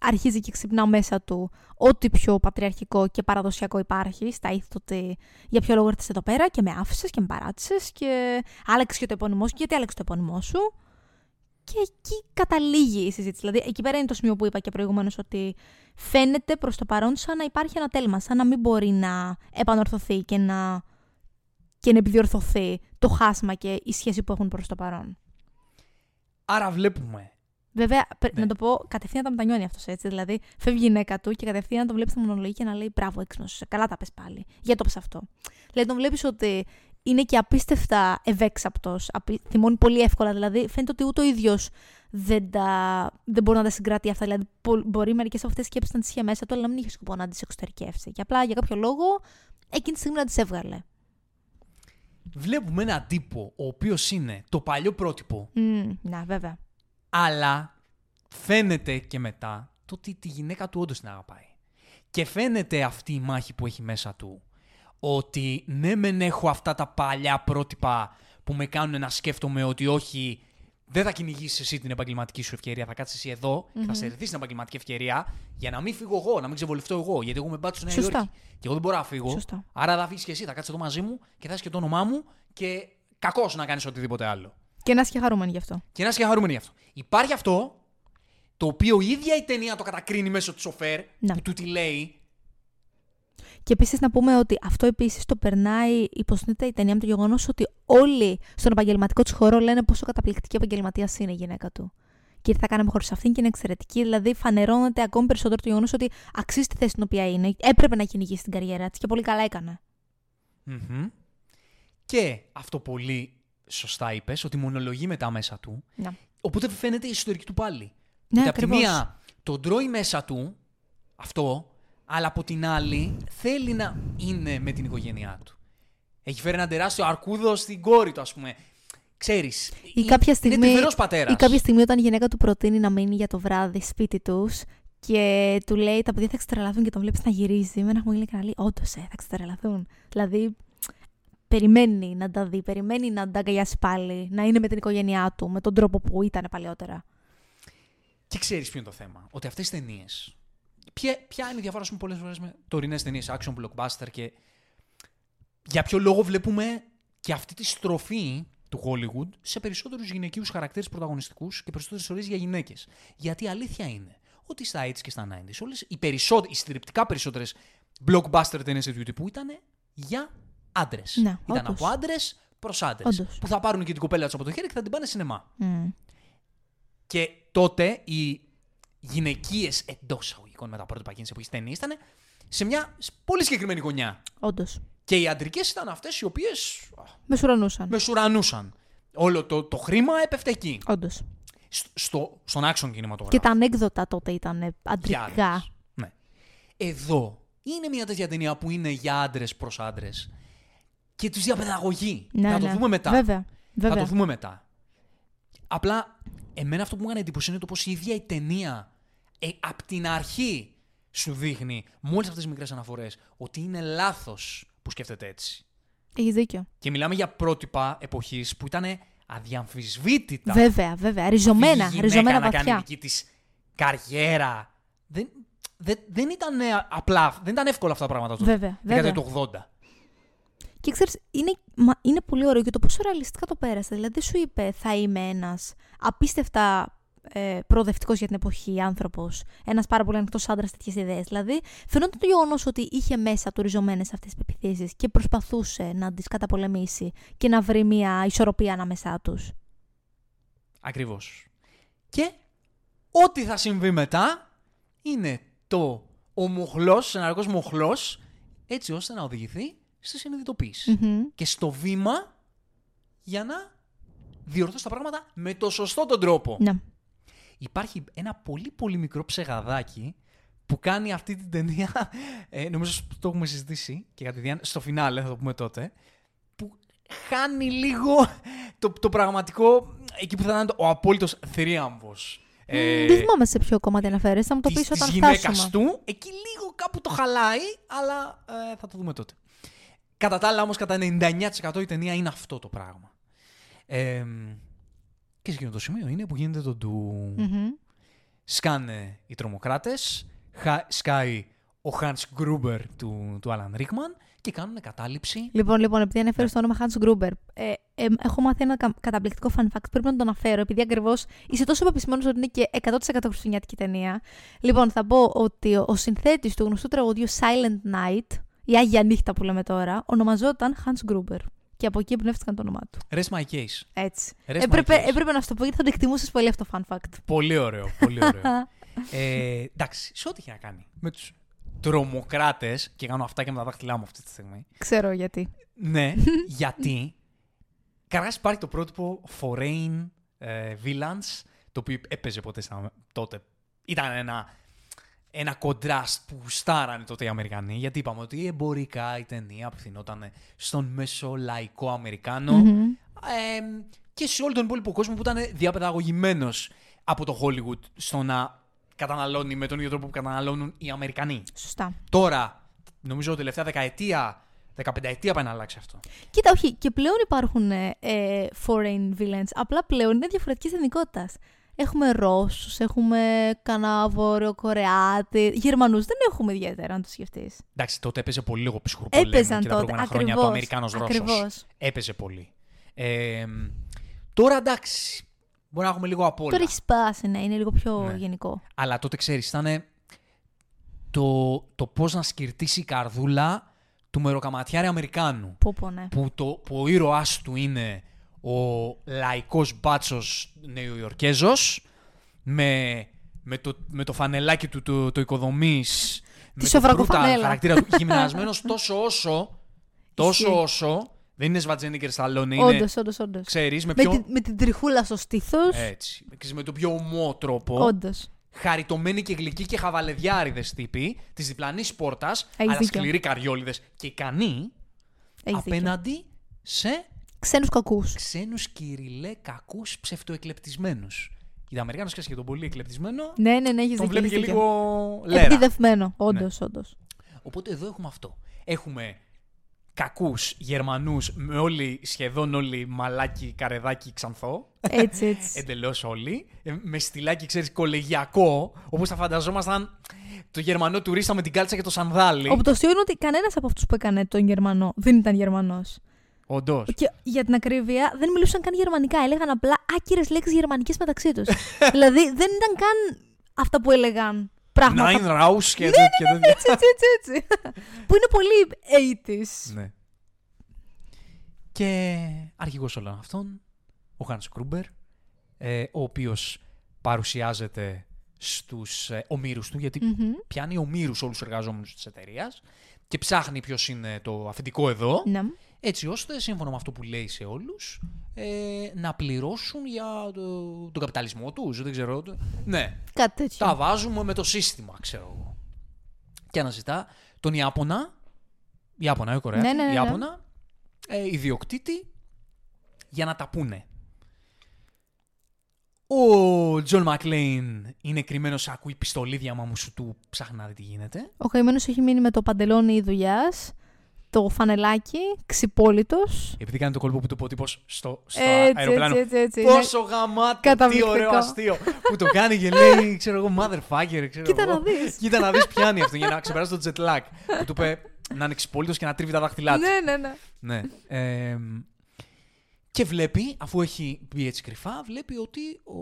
αρχίζει και ξυπνά μέσα του ό,τι πιο πατριαρχικό και παραδοσιακό υπάρχει, στα ήθη του ότι για ποιο λόγο ήρθες εδώ πέρα και με άφησες και με παράτησες και άλλαξες και το επώνυμό σου και γιατί άλλαξες το επώνυμό σου; Και εκεί καταλήγει η συζήτηση. Δηλαδή, εκεί πέρα είναι το σημείο που είπα και προηγουμένως ότι φαίνεται προς το παρόν σαν να υπάρχει ένα τέλμα, σαν να μην μπορεί να επανορθωθεί και να, και να επιδιορθωθεί το χάσμα και η σχέση που έχουν προς το παρόν. Άρα βλέπουμε Βέβαια, πρέ- Ναι. να το πω, κατευθείαν τα μετανιώνει αυτός έτσι. Δηλαδή, φεύγει η γυναίκα του και κατευθείαν τον βλέπεις στη μονολογία και να λέει Μπράβο, έξυπνος, καλά τα πες πάλι. Για το πες αυτό. Δηλαδή, τον βλέπεις ότι είναι και απίστευτα ευέξαπτος, θυμώνει πολύ εύκολα. Δηλαδή, φαίνεται ότι ούτε ο ίδιος δεν, τα, δεν μπορεί να τα συγκρατεί αυτά. Δηλαδή, πο- μπορεί μερικές από αυτές τις σκέψεις να τις είχε μέσα του, αλλά να μην είχε σκοπό να τις εξωτερικεύσει. Και απλά για κάποιο λόγο εκείνη τη στιγμή να τις έβγαλε. βλέπουμε έναν τύπο ο οποίος είναι το παλιό πρότυπο, Μμμ, να, βέβαια. Αλλά φαίνεται και μετά το ότι τη γυναίκα του όντως την αγαπάει. Και φαίνεται αυτή η μάχη που έχει μέσα του, ότι ναι μεν έχω αυτά τα παλιά πρότυπα που με κάνουν να σκέφτομαι ότι όχι, δεν θα κυνηγήσεις εσύ την επαγγελματική σου ευκαιρία, θα κάτσεις εσύ εδώ και θα σε ερθεί την επαγγελματική ευκαιρία για να μην φύγω εγώ, να μην ξεβολευτώ εγώ. Γιατί εγώ είμαι μπάτσο Νέα Σωστά. Υόρκη και εγώ δεν μπορώ να φύγω. Σωστά. Άρα θα φύγεις και εσύ, θα κάτσει εδώ μαζί μου και θα έχει και το όνομά μου και κακός να κάνεις οτιδήποτε άλλο. Και να είσαι και χαρούμενη γι' αυτό. Και να είσαι και χαρούμενοι γι' αυτό. Υπάρχει αυτό, το οποίο η ίδια η ταινία το κατακρίνει μέσω του σοφέρ, Ναι. που του τη λέει. Και επίσης να πούμε ότι αυτό επίσης το περνάει, υποστηρίζεται η ταινία με το γεγονός ότι όλοι στον επαγγελματικό της χώρο λένε πόσο καταπληκτική επαγγελματίας είναι η γυναίκα του. Και τι θα κάναμε χωρίς αυτήν και είναι εξαιρετική. Δηλαδή, φανερώνεται ακόμη περισσότερο το γεγονός ότι αξίζει τη θέση στην οποία είναι. Έπρεπε να κυνηγήσει την καριέρα της και πολύ καλά έκανε. Μμμ. Και αυτό πολύ σωστά είπες, ότι μονολογεί μετά μέσα του. Να. Οπότε φαίνεται η εσωτερική του πάλι. Ναι, ότι από τη ακριβώς. μία τον τρώει μέσα του αυτό, αλλά από την άλλη θέλει να είναι με την οικογένειά του. Έχει φέρει ένα τεράστιο αρκούδο στην κόρη του, ας πούμε. Ξέρεις, Ή κάποια στιγμή, είναι τυφερός πατέρας. ή κάποια στιγμή όταν η γυναίκα του προτείνει να μείνει για το βράδυ σπίτι τους και του λέει τα παιδιά θα ξετρελαθούν και τον βλέπεις να γυρίζει. Με ένα χαμόγελο και να λέει: Όντως, ε, θα ξετρελαθούν. Δηλαδή, περιμένει να τα δει, περιμένει να τα αγκαλιάσει πάλι, να είναι με την οικογένειά του, με τον τρόπο που ήταν παλιότερα. Και ξέρεις ποιο είναι το θέμα. Ότι αυτές τι ταινίες. Ποια, ποια είναι η διαφορά, ας πούμε, πολλές φορές με τωρινές ταινίες, action, blockbuster και. Για ποιο λόγο βλέπουμε και αυτή τη στροφή του Hollywood σε περισσότερους γυναικείους χαρακτήρες πρωταγωνιστικούς και περισσότερες ιστορίες για γυναίκες. Γιατί η αλήθεια είναι ότι στα 80s και στα 90s, όλες οι, περισσότερες, οι συντριπτικά περισσότερες blockbuster ταινίες τέτοιου τύπου ήταν για άντρες. Ναι, ήταν όντως. από άντρες προς άντρες. Όντως. Που θα πάρουν και την κοπέλα τους από το χέρι και θα την πάνε σινεμά. Mm. Και τότε οι γυναικείες εντός εισαγωγικών με τα πρότυπα εκείνη εποχή ταινίε ήταν σε μια πολύ συγκεκριμένη γωνιά. Όντως. Και οι αντρικές ήταν αυτές οι οποίες Με σουρανούσαν. μεσουρανούσαν. Όλο το, το χρήμα έπεφτε εκεί. Όντως. Στο, στο, στον άξον κινηματογράφο. Και τα ανέκδοτα τότε ήταν Για αντρικά. άντρες. Ναι. Εδώ είναι μια τέτοια ταινία που είναι για άντρες προς άντρες και τους διαπαιδαγωγεί. Ναι, Θα το ναι. δούμε μετά. Βέβαια. Βέβαια. Θα το δούμε μετά. Απλά, εμένα αυτό που μου έκανε εντύπωση είναι το πώ η ίδια η ταινία ε, απ' την αρχή σου δείχνει, μόλις αυτές τις μικρές αναφορές, ότι είναι λάθος που σκέφτεται έτσι. Έχεις δίκιο. Και μιλάμε για πρότυπα εποχής που ήταν αδιαμφισβήτητα. Βέβαια, βέβαια. Ριζωμένα. Αυτή η Ριζωμένα γυναίκα να κάνει βαθιά. δική της καριέρα. Δεν, δεν, δεν ήταν ε, απλά, δεν ήταν εύκολα αυτά τα πράγματα τότε. Βέβαια, Δεκαετία βέβαια. του 80. Και ξέρεις, είναι, μα, είναι πολύ ωραίο και το πόσο ρεαλιστικά το πέρασε. Δηλαδή, σου είπε, θα είμαι ένας απίστευτα ε, προοδευτικός για την εποχή άνθρωπος, ένας πάρα πολύ ανοιχτός άντρας τέτοιες ιδέες. Δηλαδή, φαινόταν το γεγονός ότι είχε μέσα του ριζωμένες αυτές τις πεπιθήσει και προσπαθούσε να τις καταπολεμήσει και να βρει μια ισορροπία ανάμεσά τους. Ακριβώς. Και ό,τι θα συμβεί μετά είναι το ο μοχλός, ο ενεργός μοχλός, έτσι ώστε να οδηγηθεί στη συνειδητοποίηση. Και στο βήμα για να διορθώσεις τα πράγματα με το σωστό τον τρόπο. Ναι. Υπάρχει ένα πολύ πολύ μικρό ψεγαδάκι που κάνει αυτή την ταινία, ε, νομίζω το έχουμε συζητήσει και κατηδίαν, στο φινάλε θα το πούμε τότε, που χάνει λίγο το, το πραγματικό, εκεί που θα ήταν ο απόλυτος θρίαμβος. Ε, Δεν θυμάμαι σε ποιο κομμάτι αναφέρεσαι, θα μου το της, πεις της όταν γυναίκας φτάσουμε. του, εκεί λίγο κάπου το χαλάει, αλλά ε, θα το δούμε τότε. Κατά τα άλλα όμως, κατά 99% η ταινία είναι αυτό το πράγμα. Ε, και σε εκείνο το σημείο είναι που γίνεται το ντου. Μμμ. Σκάνε οι τρομοκράτες, χα- σκάει ο Hans Gruber του, του Alan Rickman και κάνουν κατάληψη. Λοιπόν, λοιπόν, επειδή ανέφερες Ναι. το όνομα Hans Gruber, ε, ε, έχω μάθει ένα κα- καταπληκτικό fun fact. Πρέπει να το αναφέρω, επειδή ακριβώς είσαι τόσο πεπισμένος ότι είναι και 100% χριστουγεννιάτικη ταινία. Λοιπόν, θα πω ότι ο, ο συνθέτης του γνωστού τραγουδιού Silent Night, η Άγια Νύχτα που λέμε τώρα, ονομαζόταν Hans Gruber. Και από εκεί εμπνεύστηκαν το όνομά του. Rest my case. Έτσι. Rest my Έπρεπε, case. έπρεπε να σου το πω γιατί θα το εκτιμούσες πολύ αυτό το fun fact. Πολύ ωραίο, πολύ ωραίο. *laughs* ε, εντάξει, σε ό,τι έχει να κάνει με τους τρομοκράτες, και κάνω αυτά και με τα δάχτυλά μου αυτή τη στιγμή, Ξέρω γιατί. Ναι, *laughs* γιατί. Καταρχά υπάρχει το πρότυπο foreign ε, villains, το οποίο έπαιζε ποτέ στα, τότε. Ήταν ένα, ένα contrast που στάρανε τότε οι Αμερικανοί, γιατί είπαμε ότι εμπορικά η ταινία απευθυνόταν στον μεσολαϊκό Αμερικάνο Μμμ. ε, και σε όλο τον υπόλοιπο κόσμο που ήταν διαπαιδαγωγημένος από το Hollywood στο να καταναλώνει με τον ίδιο τρόπο που καταναλώνουν οι Αμερικανοί. Σωστά. Τώρα, νομίζω τελευταία δεκαετία, δεκαπενταετία πάει να αλλάξει αυτό. Κοίτα, όχι, και πλέον υπάρχουν ε, ε, foreign villains. Απλά πλέον είναι διαφορετικής εθνικότητας. Έχουμε Ρώσους, έχουμε κανένα Βόρειο-Κορεάτη. Γερμανούς δεν έχουμε ιδιαίτερα, αν το σκεφτείς. Εντάξει, τότε έπαιζε πολύ λίγο ψυχρού πολέμου Έπαιζαν και τα τότε. προηγούμενα χρόνια Ακριβώς. το Αμερικάνος Ρώσος. Ακριβώς. Έπαιζε πολύ. Ε, τώρα εντάξει, μπορεί να έχουμε λίγο απ' όλα. Τώρα έχει σπάσει, ναι, είναι λίγο πιο Ναι. γενικό. Αλλά τότε ξέρεις, ήταν το, το πώς να σκυρτήσει η καρδούλα του μεροκαματιάρη Αμερικάνου. Πω, πω, ναι. Που, το, που ο ήρωάς του είναι ο λαϊκός μπάτσος Νεοϊορκέζος με, με, το, με το φανελάκι του το, το οικοδομής με το σοβρακοφανέλα. brutal χαρακτήρα του γυμνασμένος *laughs* τόσο όσο τόσο Ισχύει. όσο δεν είναι Σβατζένικερ Σταλόνε είναι Όντως, όντως, όντως. ξέρεις με Με, πιο την- με την τριχούλα στο στήθος. έτσι ξέρεις, με το πιο ομό τρόπο Όντως. χαριτωμένοι και γλυκοί και χαβαλεδιάριδες τύποι της διπλανής πόρτας αλλά δίκιο. σκληροί καριόλιδες και ικανοί απέναντι σε Ξένους κακούς. ξένους κυριλέ κακούς ψευτοεκλεπτισμένους. Γιατί Αμερικάνος ξέρεις και τον πολύ εκλεπτισμένο Ναι, ναι, ναι, έχεις τον δίκιο. βλέπει και έχεις λίγο δίκιο. λέρα. Επιδευμένο. Όντως, όντως. Οπότε εδώ έχουμε αυτό. Έχουμε κακούς Γερμανούς με όλοι, σχεδόν όλοι μαλάκι, καρεδάκι, ξανθό. Έτσι, έτσι. *laughs* Εντελώς όλοι. Ε, Με στυλάκι, ξέρεις, κολεγιακό. Όπως θα φανταζόμασταν το Γερμανό τουρίστα με την κάλτσα και το σανδάλι. Όπου το αστείο είναι ότι κανένας από αυτούς που έκανε τον Γερμανό δεν ήταν Γερμανός. Όντως. Και για την ακρίβεια δεν μιλούσαν καν γερμανικά. Έλεγαν απλά άκυρες λέξεις γερμανικέ μεταξύ τους. *laughs* δηλαδή δεν ήταν καν αυτά που έλεγαν πράγματα. Nine Raus και Ναι, τέτοια. και τέτοια. έτσι, έτσι, έτσι, έτσι. *laughs* που είναι πολύ 80s. Ναι. Και αρχηγός όλων αυτών, ο Hans Κρούμπερ, ε, ο οποίος παρουσιάζεται στους ε, ομήρους του, γιατί Μμμ. πιάνει ομήρους όλους τους εργαζόμενους της εταιρείας και ψάχνει ποιος είναι το αφεντικό εδώ. Ναι. Έτσι ώστε, σύμφωνα με αυτό που λέει σε όλους, ε, να πληρώσουν για το, τον καπιταλισμό τους, δεν ξέρω. το- Ναι, Κάτι τέτοιο. τα βάζουμε με το σύστημα, ξέρω εγώ. Και αναζητά τον Ιάπωνα, Ιάπωνα, ε, Κορέα, Ναι, ναι, ναι, ναι. Ιάπωνα, ε, ιδιοκτήτη, για να τα πούνε. Ο Τζον Μακλέιν είναι κρυμμένος, ακούει πιστολίδια μα μου σου του ψάχνει να δει τι γίνεται. Ο καημένος έχει μείνει με το παντελόνι δουλειά, το φανελάκι, ξυπόλυτος. Επειδή κάνει το κόλπο που του 'πε ο τύπος στο, στο Έτσι, αεροπλάνο. έτσι, έτσι, έτσι. Πόσο γαμάτο, τι Καταπληκτικό. ωραίο αστείο. που το κάνει και λέει, ξέρω εγώ, motherfucker. Ξέρω Κοίτα εγώ. να δεις. Κοίτα να δεις πιάνει αυτό για να ξεπεράσει το jet lag. που του είπε να είναι ξυπόλυτος και να τρίβει τα δάχτυλά του. Ναι, ναι, ναι. Ναι. Ε, και βλέπει, αφού έχει μπει έτσι κρυφά, βλέπει ότι ο,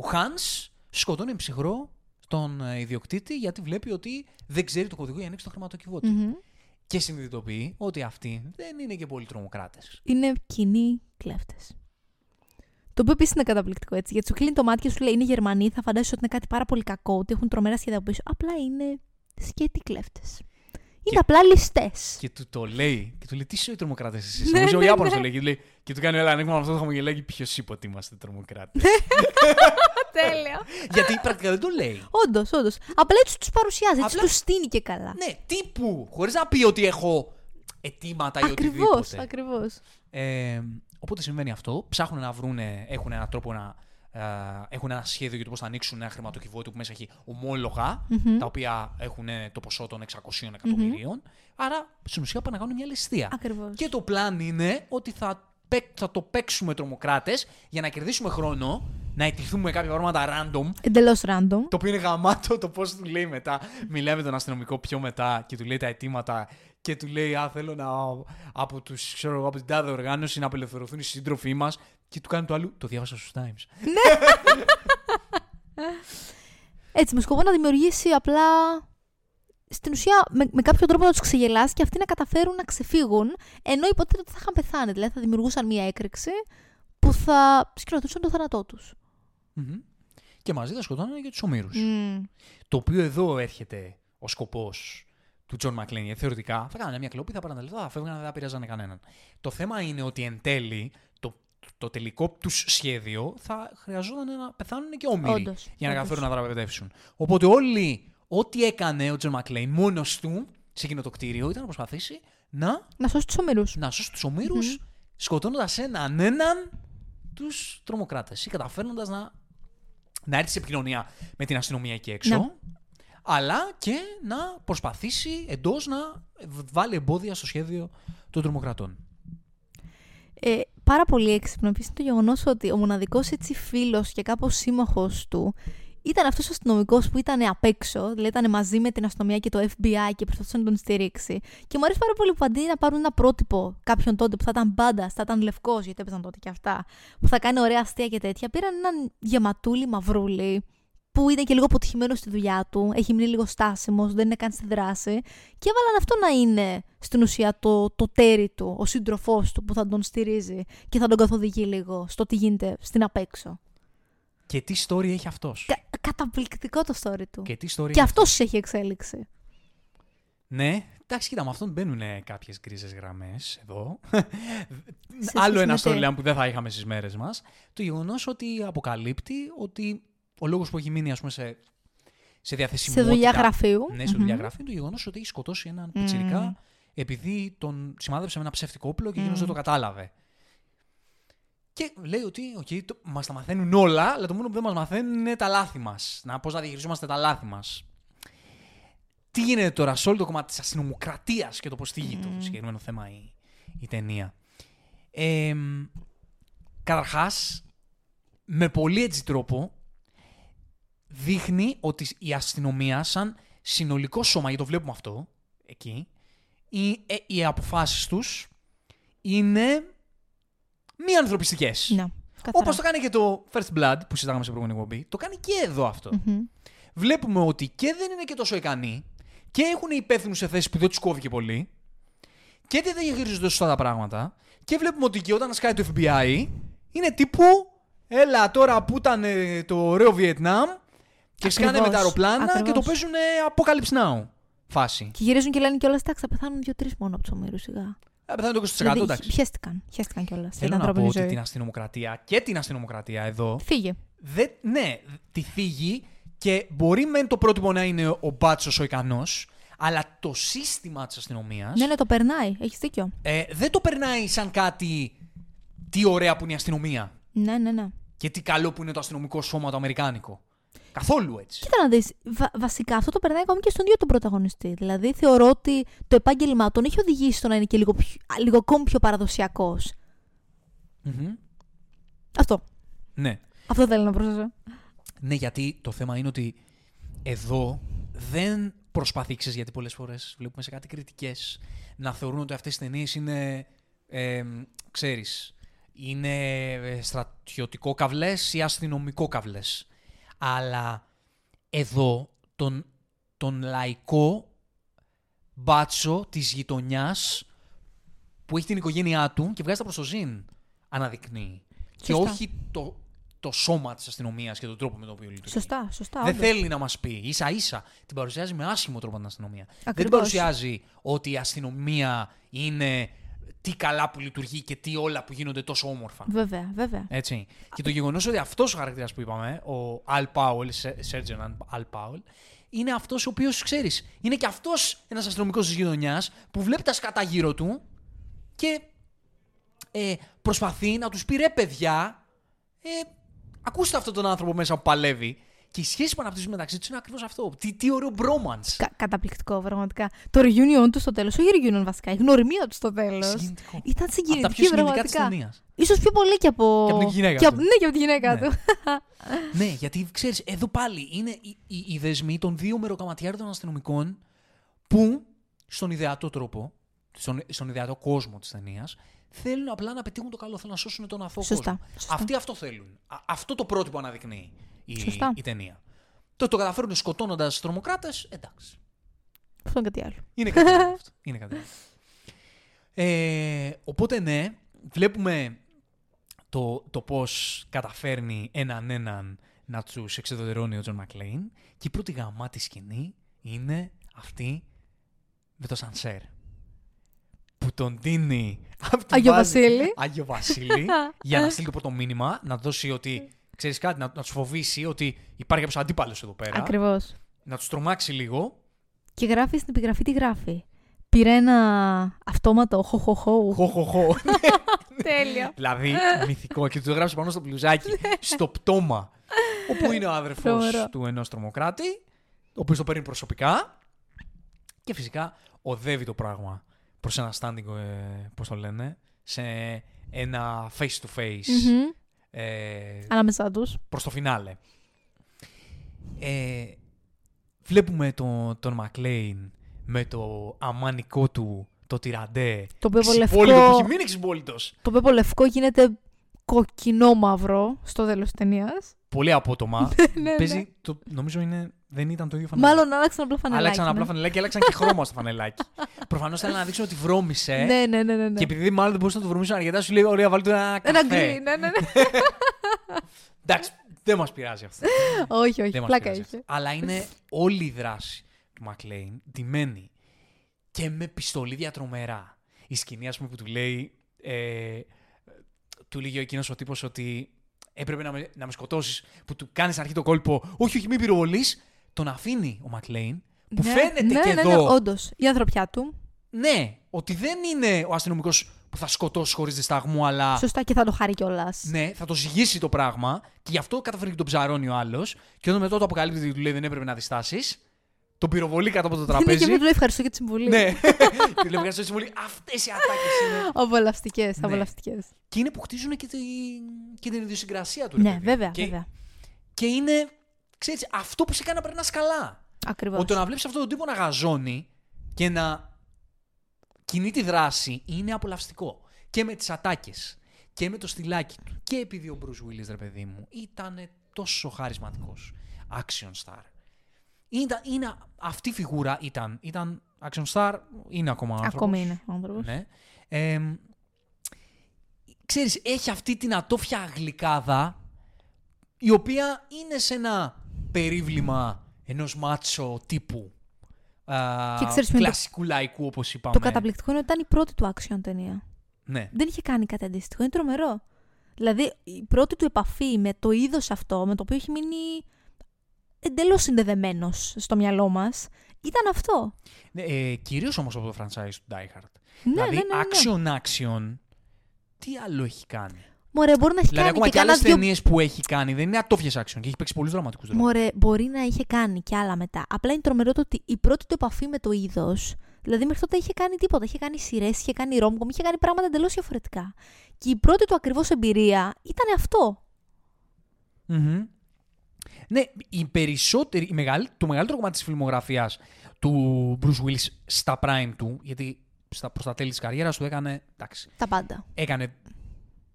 ο Hans σκοτώνει ψυχρό τον ε, ιδιοκτήτη γιατί βλέπει ότι δεν ξέρει το κωδικό για να ανοίξει το χρηματοκιβώτη. Μμμ. Και συνειδητοποιεί ότι αυτοί δεν είναι και πολύ τρομοκράτες. Είναι κοινοί κλέφτες. Το οποίο επίσης είναι καταπληκτικό έτσι. Γιατί σου κλείνει το μάτι και σου λέει είναι Γερμανοί, θα φαντάζεσαι ότι είναι κάτι πάρα πολύ κακό, ότι έχουν τρομερά σχέδια από πίσω. Απλά είναι σκέτη κλέφτες. Είναι Και- απλά ληστές. Και του το λέει, και του λέει, Τι είσαι τρομοκράτες εσεί. Ναι, Νομίζω ο ναι, Ιάπωνος ναι. το λέει, και, του λέει, και του κάνει ένα ανοίγμα με αυτό το χαμογελάει και ποιος είπε ότι είμαστε τρομοκράτες; *laughs* Τέλειο. Γιατί πρακτικά δεν το λέει. Όντως, όντως. Απλά έτσι τους παρουσιάζει, έτσι Απλά- τους στείνει και καλά. Ναι, τύπου, χωρίς να πει ότι έχω αιτήματα ή Ακριβώς, οτιδήποτε. ακριβώς. Ε, οπότε συμβαίνει αυτό. Ψάχνουν να βρούνε, έχουν έναν τρόπο να. ε, έχουν ένα σχέδιο για το πώς θα ανοίξουν ένα χρηματοκιβώτιο που μέσα έχει ομόλογα, τα οποία έχουν ε, το ποσό των 600 εκατομμυρίων. Άρα στην ουσία πάνε να κάνουν μια ληστεία. Ακριβώς. Και το πλάν είναι ότι θα, παί- θα το παίξουμε τρομοκράτες για να κερδίσουμε χρόνο, να ετηθούμε με κάποια πράγματα random. Εντελώς random. Το οποίο είναι γαμάτο το πώς του λέει μετά. Μιλάει με τον αστυνομικό πιο μετά και του λέει τα αιτήματα και του λέει Α, θέλω να από, τους, ξέρω, εγώ, από την τάδε οργάνωση να απελευθερωθούν οι σύντροφοί μας. Και του κάνει το άλλο. Το διάβασα στους Times. Έτσι, με σκοπό να δημιουργήσει απλά. Στην ουσία, με, με κάποιο τρόπο να τους ξεγελάσει και αυτοί να καταφέρουν να ξεφύγουν, ενώ υποτίθεται ότι θα είχαν πεθάνει. Δηλαδή, θα δημιουργούσαν μία έκρηξη που θα σκηνοθετούσαν το θάνατό τους. Μμμ. Και μαζί θα σκοτώνανε και τους ομήρους. Το οποίο εδώ έρχεται ο σκοπός του Τζον Μακλέιν. Γιατί θεωρητικά θα κάνανε μια κλοπή, θα πάρουν τα λεφτά, θα φεύγανε, δεν θα πειράζανε κανέναν. Το θέμα είναι ότι εν τέλει το, το τελικό τους σχέδιο θα χρειαζόταν να πεθάνουν και όμηροι Όντως, για να όντως. καταφέρουν να δραπετεύσουν. Οπότε όλοι, ό,τι έκανε ο Τζον Μακλέιν μόνος του σε εκείνο το κτίριο ήταν να προσπαθήσει να, Να σώσει τους ομήρους. να σώσει τους ομήρους σκοτώνοντας έναν έναν τους τρομοκράτες ή καταφέρνοντας να, να έρθει σε επικοινωνία με την αστυνομία εκεί έξω. Ναι. Αλλά και να προσπαθήσει εντός να βάλει εμπόδια στο σχέδιο των τρομοκρατών. Ε, πάρα πολύ έξυπνο επίσης είναι το γεγονός ότι ο μοναδικός έτσι φίλος και κάπως σύμμαχος του ήταν αυτός ο αστυνομικός που ήταν απ' έξω, δηλαδή ήταν μαζί με την αστυνομία και το FBI και προσπαθούσε να τον στηρίξει. Και μου αρέσει πάρα πολύ που αντί να πάρουν ένα πρότυπο κάποιον τότε που θα ήταν μπάντα, θα ήταν λευκός, γιατί έπαιζαν τότε και αυτά, που θα κάνει ωραία αστεία και τέτοια, πήραν έναν γεματούλη μαυρούλη, που είναι και λίγο αποτυχημένος στη δουλειά του, έχει μείνει λίγο στάσιμος, δεν είναι καν στη δράση, και έβαλαν αυτό να είναι στην ουσία το, το τέρι του, ο σύντροφός του που θα τον στηρίζει και θα τον καθοδηγεί λίγο στο τι γίνεται στην απέξω. Και τι story έχει αυτός; Κα- καταπληκτικό το story του. Και τι story Και έχει αυτός έχει εξέλιξη. Ναι, εντάξει, κοίτα, με αυτόν μπαίνουν κάποιες γκρίζες γραμμές εδώ. *laughs* Σε Άλλο σχέση ένα με τι; storyline που δεν θα είχαμε στις μέρες μας. Το γεγονός ότι αποκαλύπτει ότι ο λόγος που έχει μείνει, ας πούμε, σε, σε διαθεσιμότητα. Σε δουλειά γραφείου. Ναι, σε Μμμ. δουλειά γραφείου, είναι το γεγονός ότι έχει σκοτώσει έναν πιτσιρικά επειδή τον σημάδεψε με ένα ψεύτικο όπλο και εκείνος δεν το κατάλαβε. Και λέει ότι okay, το, μας τα μαθαίνουν όλα, αλλά το μόνο που δεν μας μαθαίνουν είναι τα λάθη μας. Να, πώς να διαχειριζόμαστε τα λάθη μας. Τι γίνεται τώρα σε όλο το κομμάτι της αστυνομοκρατίας και το πώς θίγει το συγκεκριμένο θέμα η, η ταινία. Ε, καταρχάς, με πολύ έτσι τρόπο, δείχνει ότι η αστυνομία σαν συνολικό σώμα, γιατί το βλέπουμε αυτό εκεί, οι, ε, οι αποφάσεις τους είναι μη ανθρωπιστικές. Ναι, Όπως το κάνει και το First Blood που συζητάγαμε σε προηγούμενη εκπομπή, το κάνει και εδώ αυτό. Βλέπουμε ότι και δεν είναι και τόσο ικανοί και έχουν υπεύθυνου σε θέσεις που δεν τους κόβει και πολύ και δεν διαχειρίζονται σωστά τα πράγματα και βλέπουμε ότι και όταν σκάει το FBI είναι τύπου έλα τώρα που ήταν ε, το ωραίο Βιετνάμ και σκάνε με τα Ακριβώς, αεροπλάνα και το ακριβώς. παίζουν ε, Apocalypse Now φάση. Και γυρίζουν και λένε κιόλας: Εντάξει, θα πεθάνουν δύο-τρεις μόνο από τους ομήρους σιγά. Ε, πεθάνε το 20%. Δηλαδή, εντάξει. χαίστηκαν. Χαίστηκαν κιόλας. Στην Θέλω να πω ανθρώπινη ότι ζωή. την αστυνομοκρατία και την αστυνομοκρατία εδώ. Φύγε. Δεν, ναι, τη θίγει και μπορεί μεν το πρότυπο να είναι ο μπάτσος ο ικανός, αλλά το σύστημα της αστυνομίας Ναι, ναι, το περνάει. Έχεις δίκιο. ε, δεν το περνάει σαν κάτι. Τι ωραία που είναι η αστυνομία. Ναι, ναι, ναι. Και τι καλό που είναι το αστυνομικό σώμα το αμερικάνικο. Καθόλου έτσι. Κοίτα να δεις, βα- βασικά αυτό το περνάει ακόμη και στον ίδιο τον πρωταγωνιστή. Δηλαδή θεωρώ ότι το επάγγελμά τον έχει οδηγήσει στο να είναι και λίγο, πιο, α, λίγο ακόμη πιο παραδοσιακός. Μμμ. Αυτό. Ναι. Αυτό θέλω να προσθέσω. Ναι, γιατί το θέμα είναι ότι εδώ δεν προσπαθεί, ξέρεις, γιατί πολλές φορές βλέπουμε σε κάτι κριτικές να θεωρούν ότι αυτές οι ταινίες είναι, ε, ξέρεις, είναι ε, στρατιωτικό καυλές ή αστυνομικό καυλές. Αλλά εδώ τον, τον λαϊκό μπάτσο της γειτονιάς που έχει την οικογένειά του και βγάζει τα προς το ζήν αναδεικνύει. Και Σωστά. όχι το, το σώμα της αστυνομίας και τον τρόπο με τον οποίο λειτουργεί. Σωστά, σωστά. Δεν όντως. θέλει να μας πει. Ίσα ίσα την παρουσιάζει με άσχημο τρόπο την αστυνομία. Δεν την Ακριβώς. παρουσιάζει ότι η αστυνομία είναι τι καλά που λειτουργεί και τι όλα που γίνονται τόσο όμορφα. Βέβαια, βέβαια. Έτσι. Και το γεγονός ότι αυτός ο χαρακτήρας που είπαμε, ο Al Powell, Sergeant Al Powell, είναι αυτός ο οποίος ξέρεις, είναι και αυτός ένας αστυνομικός της γειτονιάς που βλέπει τα σκατά γύρω του και ε, προσπαθεί να τους πει ρε παιδιά, ε, ακούστε αυτόν τον άνθρωπο μέσα που παλεύει. Και η σχέση που αναπτύσσουν μεταξύ τους είναι ακριβώς αυτό. Τι, τι ωραίο bromance. Κα- καταπληκτικό, πραγματικά. Το reunion τους στο τέλος, όχι reunion βασικά, η γνωριμία τους στο τέλος. Συγκινητικό. Ήταν Από τα συγκινητική, πιο συγκινητικά της πραγματικά. ταινίας. σω πιο πολύ και από. Και από την γυναίκα και από- του. Ναι, και από τη γυναίκα Ναι. του. *laughs* ναι, γιατί ξέρεις, εδώ πάλι είναι οι, οι, οι δεσμοί των δύο μεροκαματιάρων των αστυνομικών που στον ιδεατό τρόπο, στον, στον ιδεατό κόσμο της ταινίας, θέλουν απλά να πετύχουν το καλό, θέλουν να σώσουν τον αθώο Σωστά, κόσμο. σωστά. Αυτοί αυτό θέλουν. Α- αυτό το πρότυπο αναδεικνύει η, Σωστά. η ταινία. Το το καταφέρουν σκοτώνοντας τρομοκράτες, εντάξει. Αυτό είναι κάτι άλλο. Είναι κάτι άλλο *laughs* αυτό. Είναι κάτι άλλο. Ε, οπότε ναι, βλέπουμε το, το πώς καταφέρνει έναν έναν να τους εξουδετερώνει ο Τζον Μακλέιν και η πρώτη γαμάτη σκηνή είναι αυτή με το Σανσέρ. Που τον δίνει... απ' τη Άγιο βάση- Βασίλη. Άγιο Βασίλη *laughs* για να στείλει το πρώτο μήνυμα, να δώσει ότι... Ξέρεις κάτι, να, να τους φοβήσει ότι υπάρχει κάποιος αντίπαλος εδώ πέρα. Ακριβώς. Να τους τρομάξει λίγο Και γράφει στην επιγραφή τι γράφει. Πήρε ένα αυτόματο χοχοχό. Χω, χω, χω. Τέλειο. δηλαδή, μυθικό. Και του το γράψει πάνω στο μπλουζάκι, στο πτώμα. Όπου είναι ο άδερφο Τρομερό. του ενός τρομοκράτη, ο οποίος το παίρνει προσωπικά. Και φυσικά οδεύει το πράγμα προς ένα standing, ε, πώς το λένε, σε ένα face to face Μμμ. Ε, Ανάμεσά τους. προς το φινάλε. Ε, βλέπουμε τον, τον Μακλέιν με το αμάνικό του, το τυραντέ. Το πέπο ξυπόλυτο που έχει λευκό, μείνει ξυπόλυτος. το πέπο λευκό γίνεται κοκκινό μαύρο στο τέλος της ταινίας. Πολύ απότομα. *laughs* ναι, Παίζει, το, νομίζω είναι, δεν ήταν το ίδιο φανελάκι. Μάλλον άλλαξαν απλά φανελάκι. Άλλαξαν απλά ναι. φανελάκι και άλλαξαν και χρώμα στο φανελάκι. *laughs* Προφανώς θέλουν να δείξουν ότι βρώμισε. Ναι, ναι, ναι, ναι. ναι. Και επειδή μάλλον δεν μπορούσαν να το βρωμίσουν αρκετά, σου λέει: Ωραία, βάλτε ένα καφέ. Ένα γκρι, ναι, ναι, ναι. *laughs* Εντάξει, δεν μας πειράζει αυτό. όχι, όχι, δεν μας πλάκα πειράζει είχε. αυτό. Αλλά είναι όλη η δράση του Μακλέιν ντυμένη και με πιστολίδια τρομερά. Η σκηνή, ας πούμε, που του λέει. Ε, του λέγει εκείνος ο τύπος ότι έπρεπε να με, να με σκοτώσεις, που του κάνεις στην αρχή το κόλπο. Όχι, όχι, μην πυροβολείς. Τον αφήνει ο Μακλέιν, που ναι, φαίνεται ναι, και ναι, εδώ. Ναι, όντως. Η ανθρωπιά του. Ναι, ότι δεν είναι ο αστυνομικός που θα σκοτώσει χωρίς δισταγμό, αλλά. Σωστά και θα το χάρει κιόλας. Ναι, θα το ζυγίσει το πράγμα και γι' αυτό καταφέρει και τον ψαρώνει ο άλλος. Και όταν μετά το αποκαλύπτει ότι του λέει δεν έπρεπε να διστάσεις, τον πυροβολεί κάτω από το Είναι και τραπέζι. με του λέει ευχαριστώ για τη συμβουλή. ναι, *laughs* του λέει ευχαριστώ συμβολή. Αυτές οι ατάκες είναι. Απολαυστικέ, Ναι. απολαυστικέ. Και είναι που χτίζουν και, τη, και την ιδιοσυγκρασία του. ρε Ναι, παιδί. βέβαια, και, βέβαια. Και είναι, ξέρεις, αυτό που σε κάνει να περνάς καλά. Ακριβώς. Ότι το να βλέπεις αυτόν τον τύπο να γαζώνει και να κινεί τη δράση είναι απολαυστικό. Και με τις ατάκες και με το στυλάκι του. Και επειδή ο Bruce Willis, ρε παιδί μου, ήταν τόσο χαρισματικός. Action star. Ήταν, είναι, αυτή η φιγούρα ήταν, ήταν action star, είναι ακόμα άνθρωπος. Ακόμη είναι ο άνθρωπος. Ναι. Ε, ξέρεις, έχει αυτή την ατόφια γλυκάδα η οποία είναι σε ένα περίβλημα ενός μάτσο τύπου α, Και ξέρεις ποιο είναι το- κλασικού λαϊκού, όπως είπαμε. Το καταπληκτικό είναι ότι ήταν η πρώτη του action ταινία. Ναι. Δεν είχε κάνει κάτι αντίστοιχο. Είναι τρομερό. Δηλαδή, η πρώτη του επαφή με το είδος αυτό, με το οποίο έχει μείνει εντελώς συνδεδεμένος στο μυαλό μας, ήταν αυτό. Ναι, ε, Κυρίως όμως από το franchise του Die Hard. Ναι, δηλαδή, ναι, ναι, ναι. action-action, τι άλλο έχει κάνει; Μωρέ, μπορεί να έχει Δηλαδή, κάνει ακόμα και, και άλλες κάνα δυο... ταινίες που έχει κάνει δεν είναι ατόφιες action και έχει παίξει πολλούς δραματικούς ρόλου. Μωρέ, μπορεί να είχε κάνει και άλλα μετά. Απλά είναι τρομερό το ότι η πρώτη του επαφή με το είδος. Δηλαδή, μέχρι τότε είχε κάνει τίποτα. Είχε κάνει σειρές, είχε κάνει ρόμκομ, είχε κάνει πράγματα εντελώς διαφορετικά. Και η πρώτη του ακριβώς εμπειρία ήταν αυτό. Μμμ. Ναι, η περισσότερη, η μεγαλ, το μεγαλύτερο κομμάτι της φιλμογραφίας του Bruce Willis στα prime του, γιατί στα, προς τα τέλη της καριέρας του έκανε, εντάξει, Τα πάντα. έκανε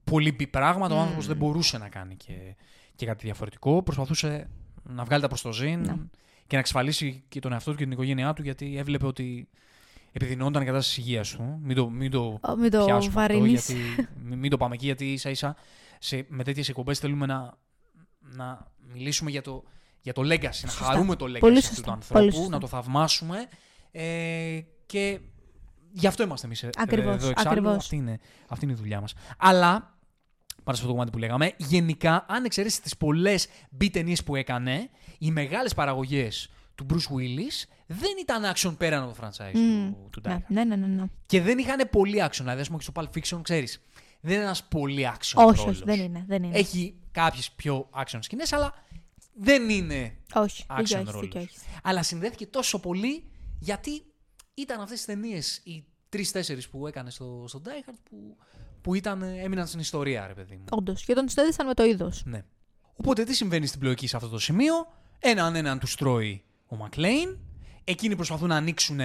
πολύ μπι πράγματα, ο Μμμ. άνθρωπος δεν μπορούσε να κάνει και, και κάτι διαφορετικό, προσπαθούσε να βγάλει τα προς το ζήν Ναι. και να εξασφαλίσει και τον εαυτό του και την οικογένειά του, γιατί έβλεπε ότι επιδεινόταν η κατάσταση της υγείας του. Μην το, μην το Ω, Μην το πιάσουμε αυτό, βαρύνεις. γιατί, μην, μην το πάμε εκεί, γιατί ίσα ίσα σε, με τέτοιες εκπομπές θέλουμε να, να μιλήσουμε για το, για το legacy, να Σωστά. χαρούμε το legacy Πολύ αυτού σωστά. του Πολύ ανθρώπου, σωστά. να το θαυμάσουμε ε, και γι' αυτό είμαστε εμείς ε, Ακριβώς, εδώ εξάλλου. ακριβώς. Αυτή είναι, αυτή είναι η δουλειά μας. Αλλά, πάνω σε αυτό το κομμάτι που λέγαμε, γενικά, αν εξαιρέσεις τις πολλές μπι ταινίες που έκανε, οι μεγάλες παραγωγές του Bruce Willis δεν ήταν action πέραν από το franchise Μμμ. του, του Die Ναι, Hard. ναι, ναι, ναι, ναι. Και δεν είχαν πολύ action. Δηλαδή, ας πούμε, και στο Pulp Fiction, ξέρεις, δεν είναι ένας πολύ action Όχι, ρόλος. όχι, δεν είναι. Δεν είναι. Έχει κάποιες πιο action σκηνές, αλλά δεν είναι Όχι, action δίκιο έχεις, ρόλος. δίκιο έχεις. Αλλά συνδέθηκε τόσο πολύ γιατί ήταν αυτές τις ταινίες, οι τρει-τέσσερι που έκανε στο, στο Die Hard, που, που ήταν, έμειναν στην ιστορία, ρε παιδί μου. Όντως. Και τον συνέδεσαν με το είδος. Ναι. Οπότε τι συμβαίνει στην πλοϊκή σε αυτό το σημείο; Έναν έναν τους τρώει ο Μακλέιν. Εκείνοι προσπαθούν να ανοίξουν,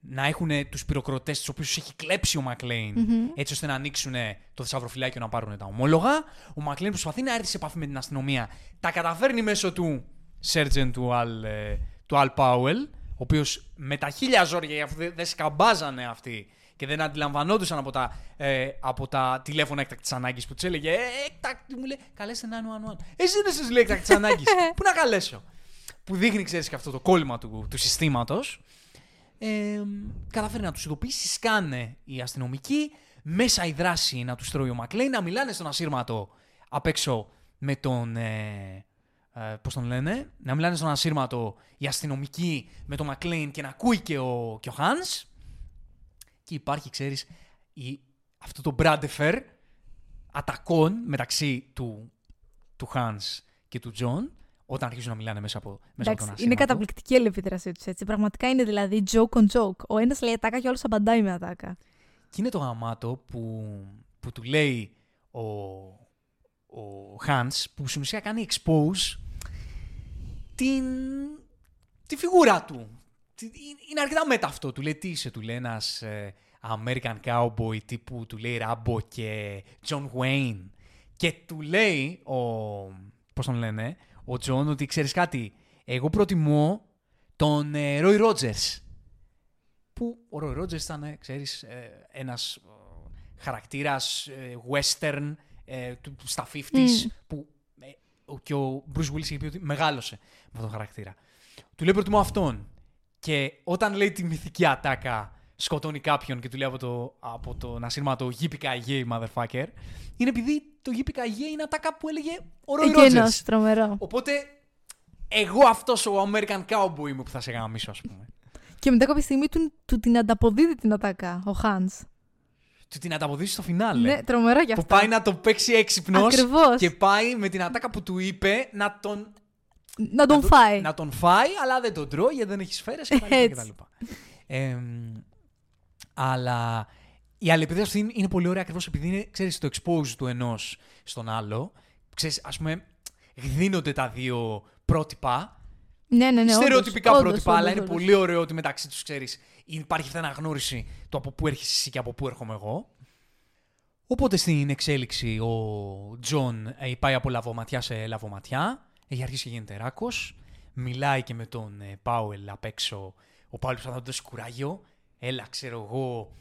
να έχουν τους πυροκροτές τους οποίου έχει κλέψει ο μακλειν έτσι ώστε να ανοίξουν το θησαυροφυλάκιο να πάρουν τα ομόλογα. Ο Μακλέιν προσπαθεί να έρθει σε επαφή με την αστυνομία. Τα καταφέρνει μέσω του Sergeant του Al, ε, του Al Powell, ο οποίος με τα χίλια ζόρια, αφού δεν δεν σκαμπάζανε αυτοί και δεν αντιλαμβανόντουσαν από τα, ε, από τα τηλέφωνα έκτακτης ανάγκης που τους έλεγε Ε, έκτακτη, μου λέει, καλέστε 911. Εσύ δεν σας λέει έκτακτης *laughs* ανάγκης. Πού να καλέσω. Που δείχνει, ξέρεις, και αυτό το κόλλημα του, του συστήματος. Ε, καταφέρει να τους ειδοποιήσει, σκάνε οι αστυνομικοί. Μέσα η δράση να τους τρώει ο Μακλέι, να μιλάνε στον ασύρματο απ' έξω με τον. Ε, ε, πώς τον λένε, να μιλάνε στον ασύρματο οι αστυνομικοί με τον Μακλέιν και να ακούει και ο, και ο Hans. Και υπάρχει, ξέρεις, η, αυτό το Μπράντεφερ ατακών μεταξύ του, του Hans και του John όταν αρχίζουν να μιλάνε μέσα από, μέσα από τον Εντάξει, ασύρματο. είναι καταπληκτική η αλληλεπίδρασή τους έτσι. Πραγματικά είναι δηλαδή joke on joke. Ο ένας λέει ατάκα και ο άλλος απαντάει με ατάκα. Και είναι το γαμάτο που, που του λέει ο, ο Hans, που στην ουσία κάνει expose την, τη φιγούρα του. Τι- Είναι αρκετά μετά αυτό. Του λέει τι είσαι, του λέει ένας ε, American cowboy τύπου, του λέει Rambo και John Wayne. Και του λέει ο, πώς τον λένε, ο John ότι ξέρεις κάτι, εγώ προτιμώ τον ε, Roy Rogers που ο Roy Rogers ήταν, ε, ξέρεις, ε, ένας ε, χαρακτήρας ε, western ε, του, του- στα 50s Μμ. που ε, ο- και ο Bruce Willis είχε πει ότι μεγάλωσε με αυτόν τον χαρακτήρα. Του λέει προτιμώ αυτόν. Και όταν λέει τη μυθική ατάκα σκοτώνει κάποιον και του λέει από το, από το να το yippee motherfucker, είναι επειδή το yippee είναι ατάκα που έλεγε ο Roy Εκείνος, Rogers. τρομερό. Οπότε εγώ αυτός ο American cowboy είμαι που θα σε γαμίσω ας πούμε. Και μετά κάποια στιγμή του, του την ανταποδίδει την ατάκα, ο Χάν. του την ανταποδίσει στο φινάλε. Ναι, τρομερό κι που αυτό. πάει να το παίξει έξυπνος Ακριβώς. και πάει με την ατάκα που του είπε να τον, Να τον να φάει. να τον φάει, αλλά δεν τον τρώει γιατί δεν έχει σφαίρες κτλ. Έτσι. κτλ. Ε, αλλά η αλληλεπίδραση αυτή είναι- είναι πολύ ωραία ακριβώς επειδή είναι, ξέρεις, το expose του ενός στον άλλο. Ξέρεις, ας πούμε, δίνονται τα δύο πρότυπα Ναι, ναι, ναι. Στερεοτυπικά όντως, πρότυπα, όντως, αλλά είναι όντως. πολύ ωραίο ότι μεταξύ τους ξέρεις, υπάρχει αυτή η αναγνώριση το από πού έρχεσαι εσύ και από πού έρχομαι εγώ. Οπότε στην εξέλιξη ο Τζον ε, πάει από λαβωματιά σε λαβωματιά, έχει αρχίσει και γίνεται ράκος. Μιλάει και με τον ε, Πάουελ απ' έξω. Ο Πάουελ προσπαθεί να του δώσει κουράγιο. Έλα, ξέρω εγώ,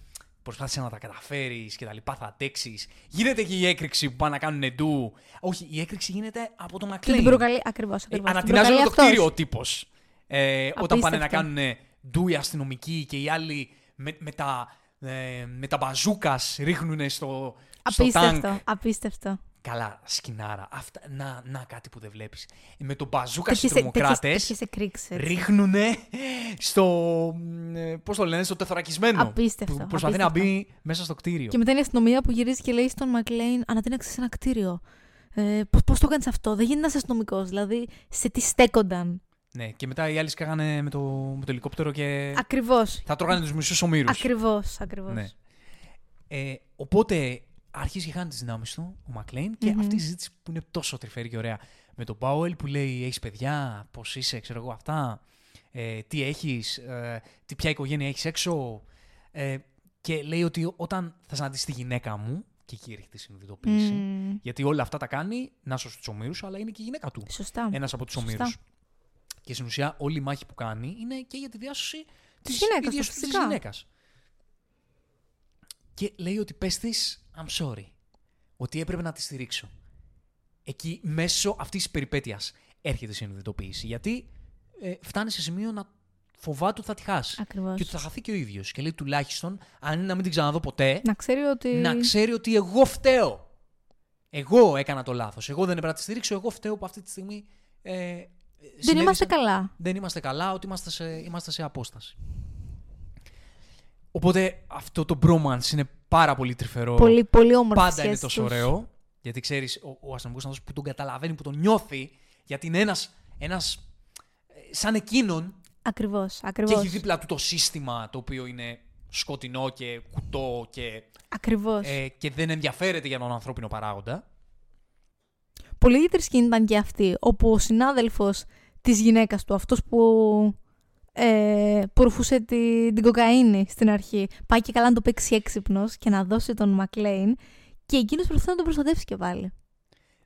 προσπάθησες να τα καταφέρεις και τα λοιπά, θα αντέξεις. Γίνεται και η έκρηξη που πάνε να κάνουν ντου. Όχι, η έκρηξη γίνεται από το Και Μακλέιν. την προκαλεί. Ακριβώς. Ε, Ανατινάζει όλο το κτίριο ο τύπος. Ε, όταν πάνε να Απίστευτο. κάνουν ντου οι αστυνομικοί και οι άλλοι με, με τα, ε, με τα μπαζούκας ρίχνουν στο, στο τάγκ. Απίστευτο, απίστευτο. Καλά, σκηνάρα. Αυτά, να, να κάτι που δεν βλέπεις. Με τον μπαζούκα στους Τέτοιες- τέτοιες- τρομοκράτες τέτοιες εκρήξεις, έτσι. ρίχνουν στο, ε, πώς το λένε, στο τεθωρακισμένο. Απίστευτο, Που προσπαθεί να απίστευτο. μπει μέσα στο κτίριο. Και μετά είναι η αστυνομία που γυρίζει και λέει στον Μακλέιν ανατείναξε σε ένα κτίριο. Ε, πώς, πώς το κάνεις αυτό, δεν γίνεται να είσαι αστυνομικός. Δηλαδή, σε τι στέκονταν; Ναι, και μετά οι άλλοι σκάγανε με το, με το ελικόπτερο και Ακριβώς. θα τρώγανε τους μισούς ομήρους. Ακριβώς, ακριβώς. Ναι. Ε, οπότε αρχίζει και χάνει τις δυνάμεις του ο Μακλέιν και Μμμ. αυτή η συζήτηση που είναι τόσο τρυφερή και ωραία με τον Πάουελ που λέει: Έχεις παιδιά, πώς είσαι, ξέρω εγώ αυτά, ε, τι έχεις, ε, τι, ποια οικογένεια έχεις έξω. Ε, και λέει ότι όταν θα συναντήσει τη γυναίκα μου, και εκεί έρχεται η συνειδητοποίηση, Μμμ. γιατί όλα αυτά τα κάνει να σώσει τους ομήρους, αλλά είναι και η γυναίκα του. Σωστά. Ένας από τους Σωστά. ομήρους. Και στην ουσία όλη η μάχη που κάνει είναι και για τη διάσωση Της της γυναίκας του, φυσικά. γυναίκας. Και λέει ότι πες της I'm sorry. Ότι έπρεπε να τη στηρίξω. Εκεί μέσω αυτής της περιπέτειας έρχεται η συνειδητοποίηση. Γιατί ε, φτάνει σε σημείο να φοβάται ότι θα τη χάσει. Ακριβώς. Και ότι θα χαθεί και ο ίδιος. Και λέει τουλάχιστον, αν είναι να μην την ξαναδώ ποτέ, Να ξέρει ότι. να ξέρει ότι εγώ φταίω. Εγώ έκανα το λάθος. Εγώ δεν έπρεπε να τη στηρίξω. Εγώ φταίω που αυτή τη στιγμή ε, Δεν συνέβησαν- είμαστε καλά. δεν είμαστε καλά, ότι είμαστε σε, είμαστε σε απόσταση. Οπότε αυτό το bromance είναι πάρα πολύ τρυφερό. Πολύ, πολύ όμορφη Πάντα είναι σχέση τόσο τους. ωραίο. Γιατί ξέρεις, ο, ο αστυνομικός είναι αυτός που τον καταλαβαίνει, που τον νιώθει, γιατί είναι ένας, ένας ε, σαν εκείνον Ακριβώς, και ακριβώς. έχει δίπλα του το σύστημα το οποίο είναι σκοτεινό και κουτό και, Ακριβώς. ε, και δεν ενδιαφέρεται για τον ανθρώπινο παράγοντα. Πολύ ιδιαίτερη σκηνή ήταν και αυτή, όπου ο συνάδελφος της γυναίκας του, αυτός που, ε, που ρουφούσε τη- την κοκαίνη στην αρχή, πάει και καλά να το παίξει έξυπνος και να δώσει τον Μακλέιν και εκείνος προσπαθεί να τον προστατεύσει και πάλι.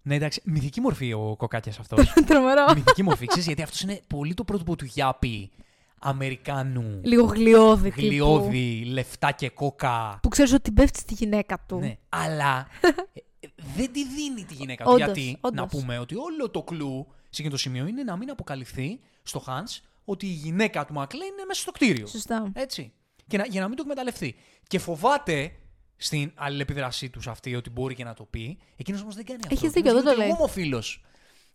Ναι, εντάξει, μυθική μορφή ο κοκάκιας αυτός. *laughs* Τρομερό. μυθική μορφή, ξέρεις, γιατί αυτός είναι πολύ το πρότυπο του Γιάπη Αμερικάνου. Λίγο γλιώδη τύπου, γλιώδη, λεφτά και κόκα. Που ξέρεις ότι πέφτει στη γυναίκα του. Ναι, αλλά *laughs* ε, δεν τη δίνει τη γυναίκα του. Όντως, γιατί όντως. να πούμε ότι όλο το κλου σε εκείνο το σημείο είναι να μην αποκαλυφθεί στο Hans ότι η γυναίκα του Μακλέιν είναι μέσα στο κτίριο. Σωστά. Έτσι. Και να, για να μην το εκμεταλλευτεί. Και φοβάται στην αλληλεπίδρασή τους αυτή ότι μπορεί και να το πει. Εκείνος όμως δεν κάνει αυτό. Έχεις Εκείνος δίκιο, δεν λέει το ότι λέει. Εγώ είμαι ο φίλος.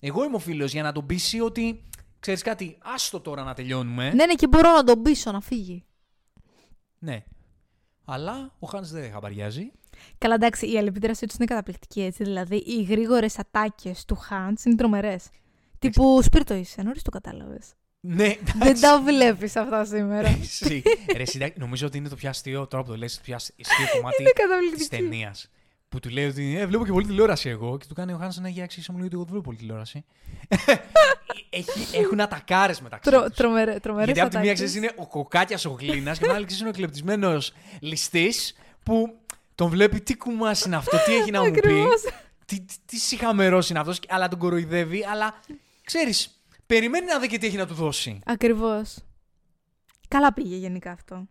Εγώ είμαι ο φίλος για να τον πείσει ότι. Ξέρεις κάτι, άστο τώρα να τελειώνουμε. Ναι, ναι, και μπορώ να τον πείσω να φύγει. Ναι. Αλλά ο Hans δεν χαμπαριάζει. Καλά, εντάξει, η αλληλεπίδρασή τους είναι καταπληκτική έτσι. Δηλαδή, οι γρήγορες ατάκες του Χάντ είναι τρομερές. Τύπου σπίρτο είσαι, νωρίς το κατάλαβες. Ναι, Δεν τα βλέπεις αυτά σήμερα. *laughs* Εσύ. Ρε, συντά- νομίζω ότι είναι το πιο αστείο τώρα που το λες, το πιο αστείο κομμάτι Είναι της καταπληκτική. ταινίας. Που του λέει ότι ε, βλέπω και πολύ τηλεόραση εγώ. Και του κάνει ο Χάνσον να έχει αξίσει, μου λέει ότι εγώ δεν βλέπω πολύ τηλεόραση. *laughs* Έχει, έχουν ατακάρες μεταξύ Τρο, τους. τρομερέ, τρομερές Γιατί από τη μία ατάκες. ξέρει είναι ο κοκάκιας ο γλίνας και από την άλλη ξέρεις είναι ο εκλεπτισμένος ληστής που τον βλέπει τι κουμάς είναι αυτό, τι έχει να μου πει. Ακριβώς. Τι, τι, τι συχαμερός είναι αυτός, αλλά τον κοροϊδεύει, αλλά ξέρεις, περιμένει να δει και τι έχει να του δώσει. Ακριβώς. Καλά πήγε γενικά αυτό.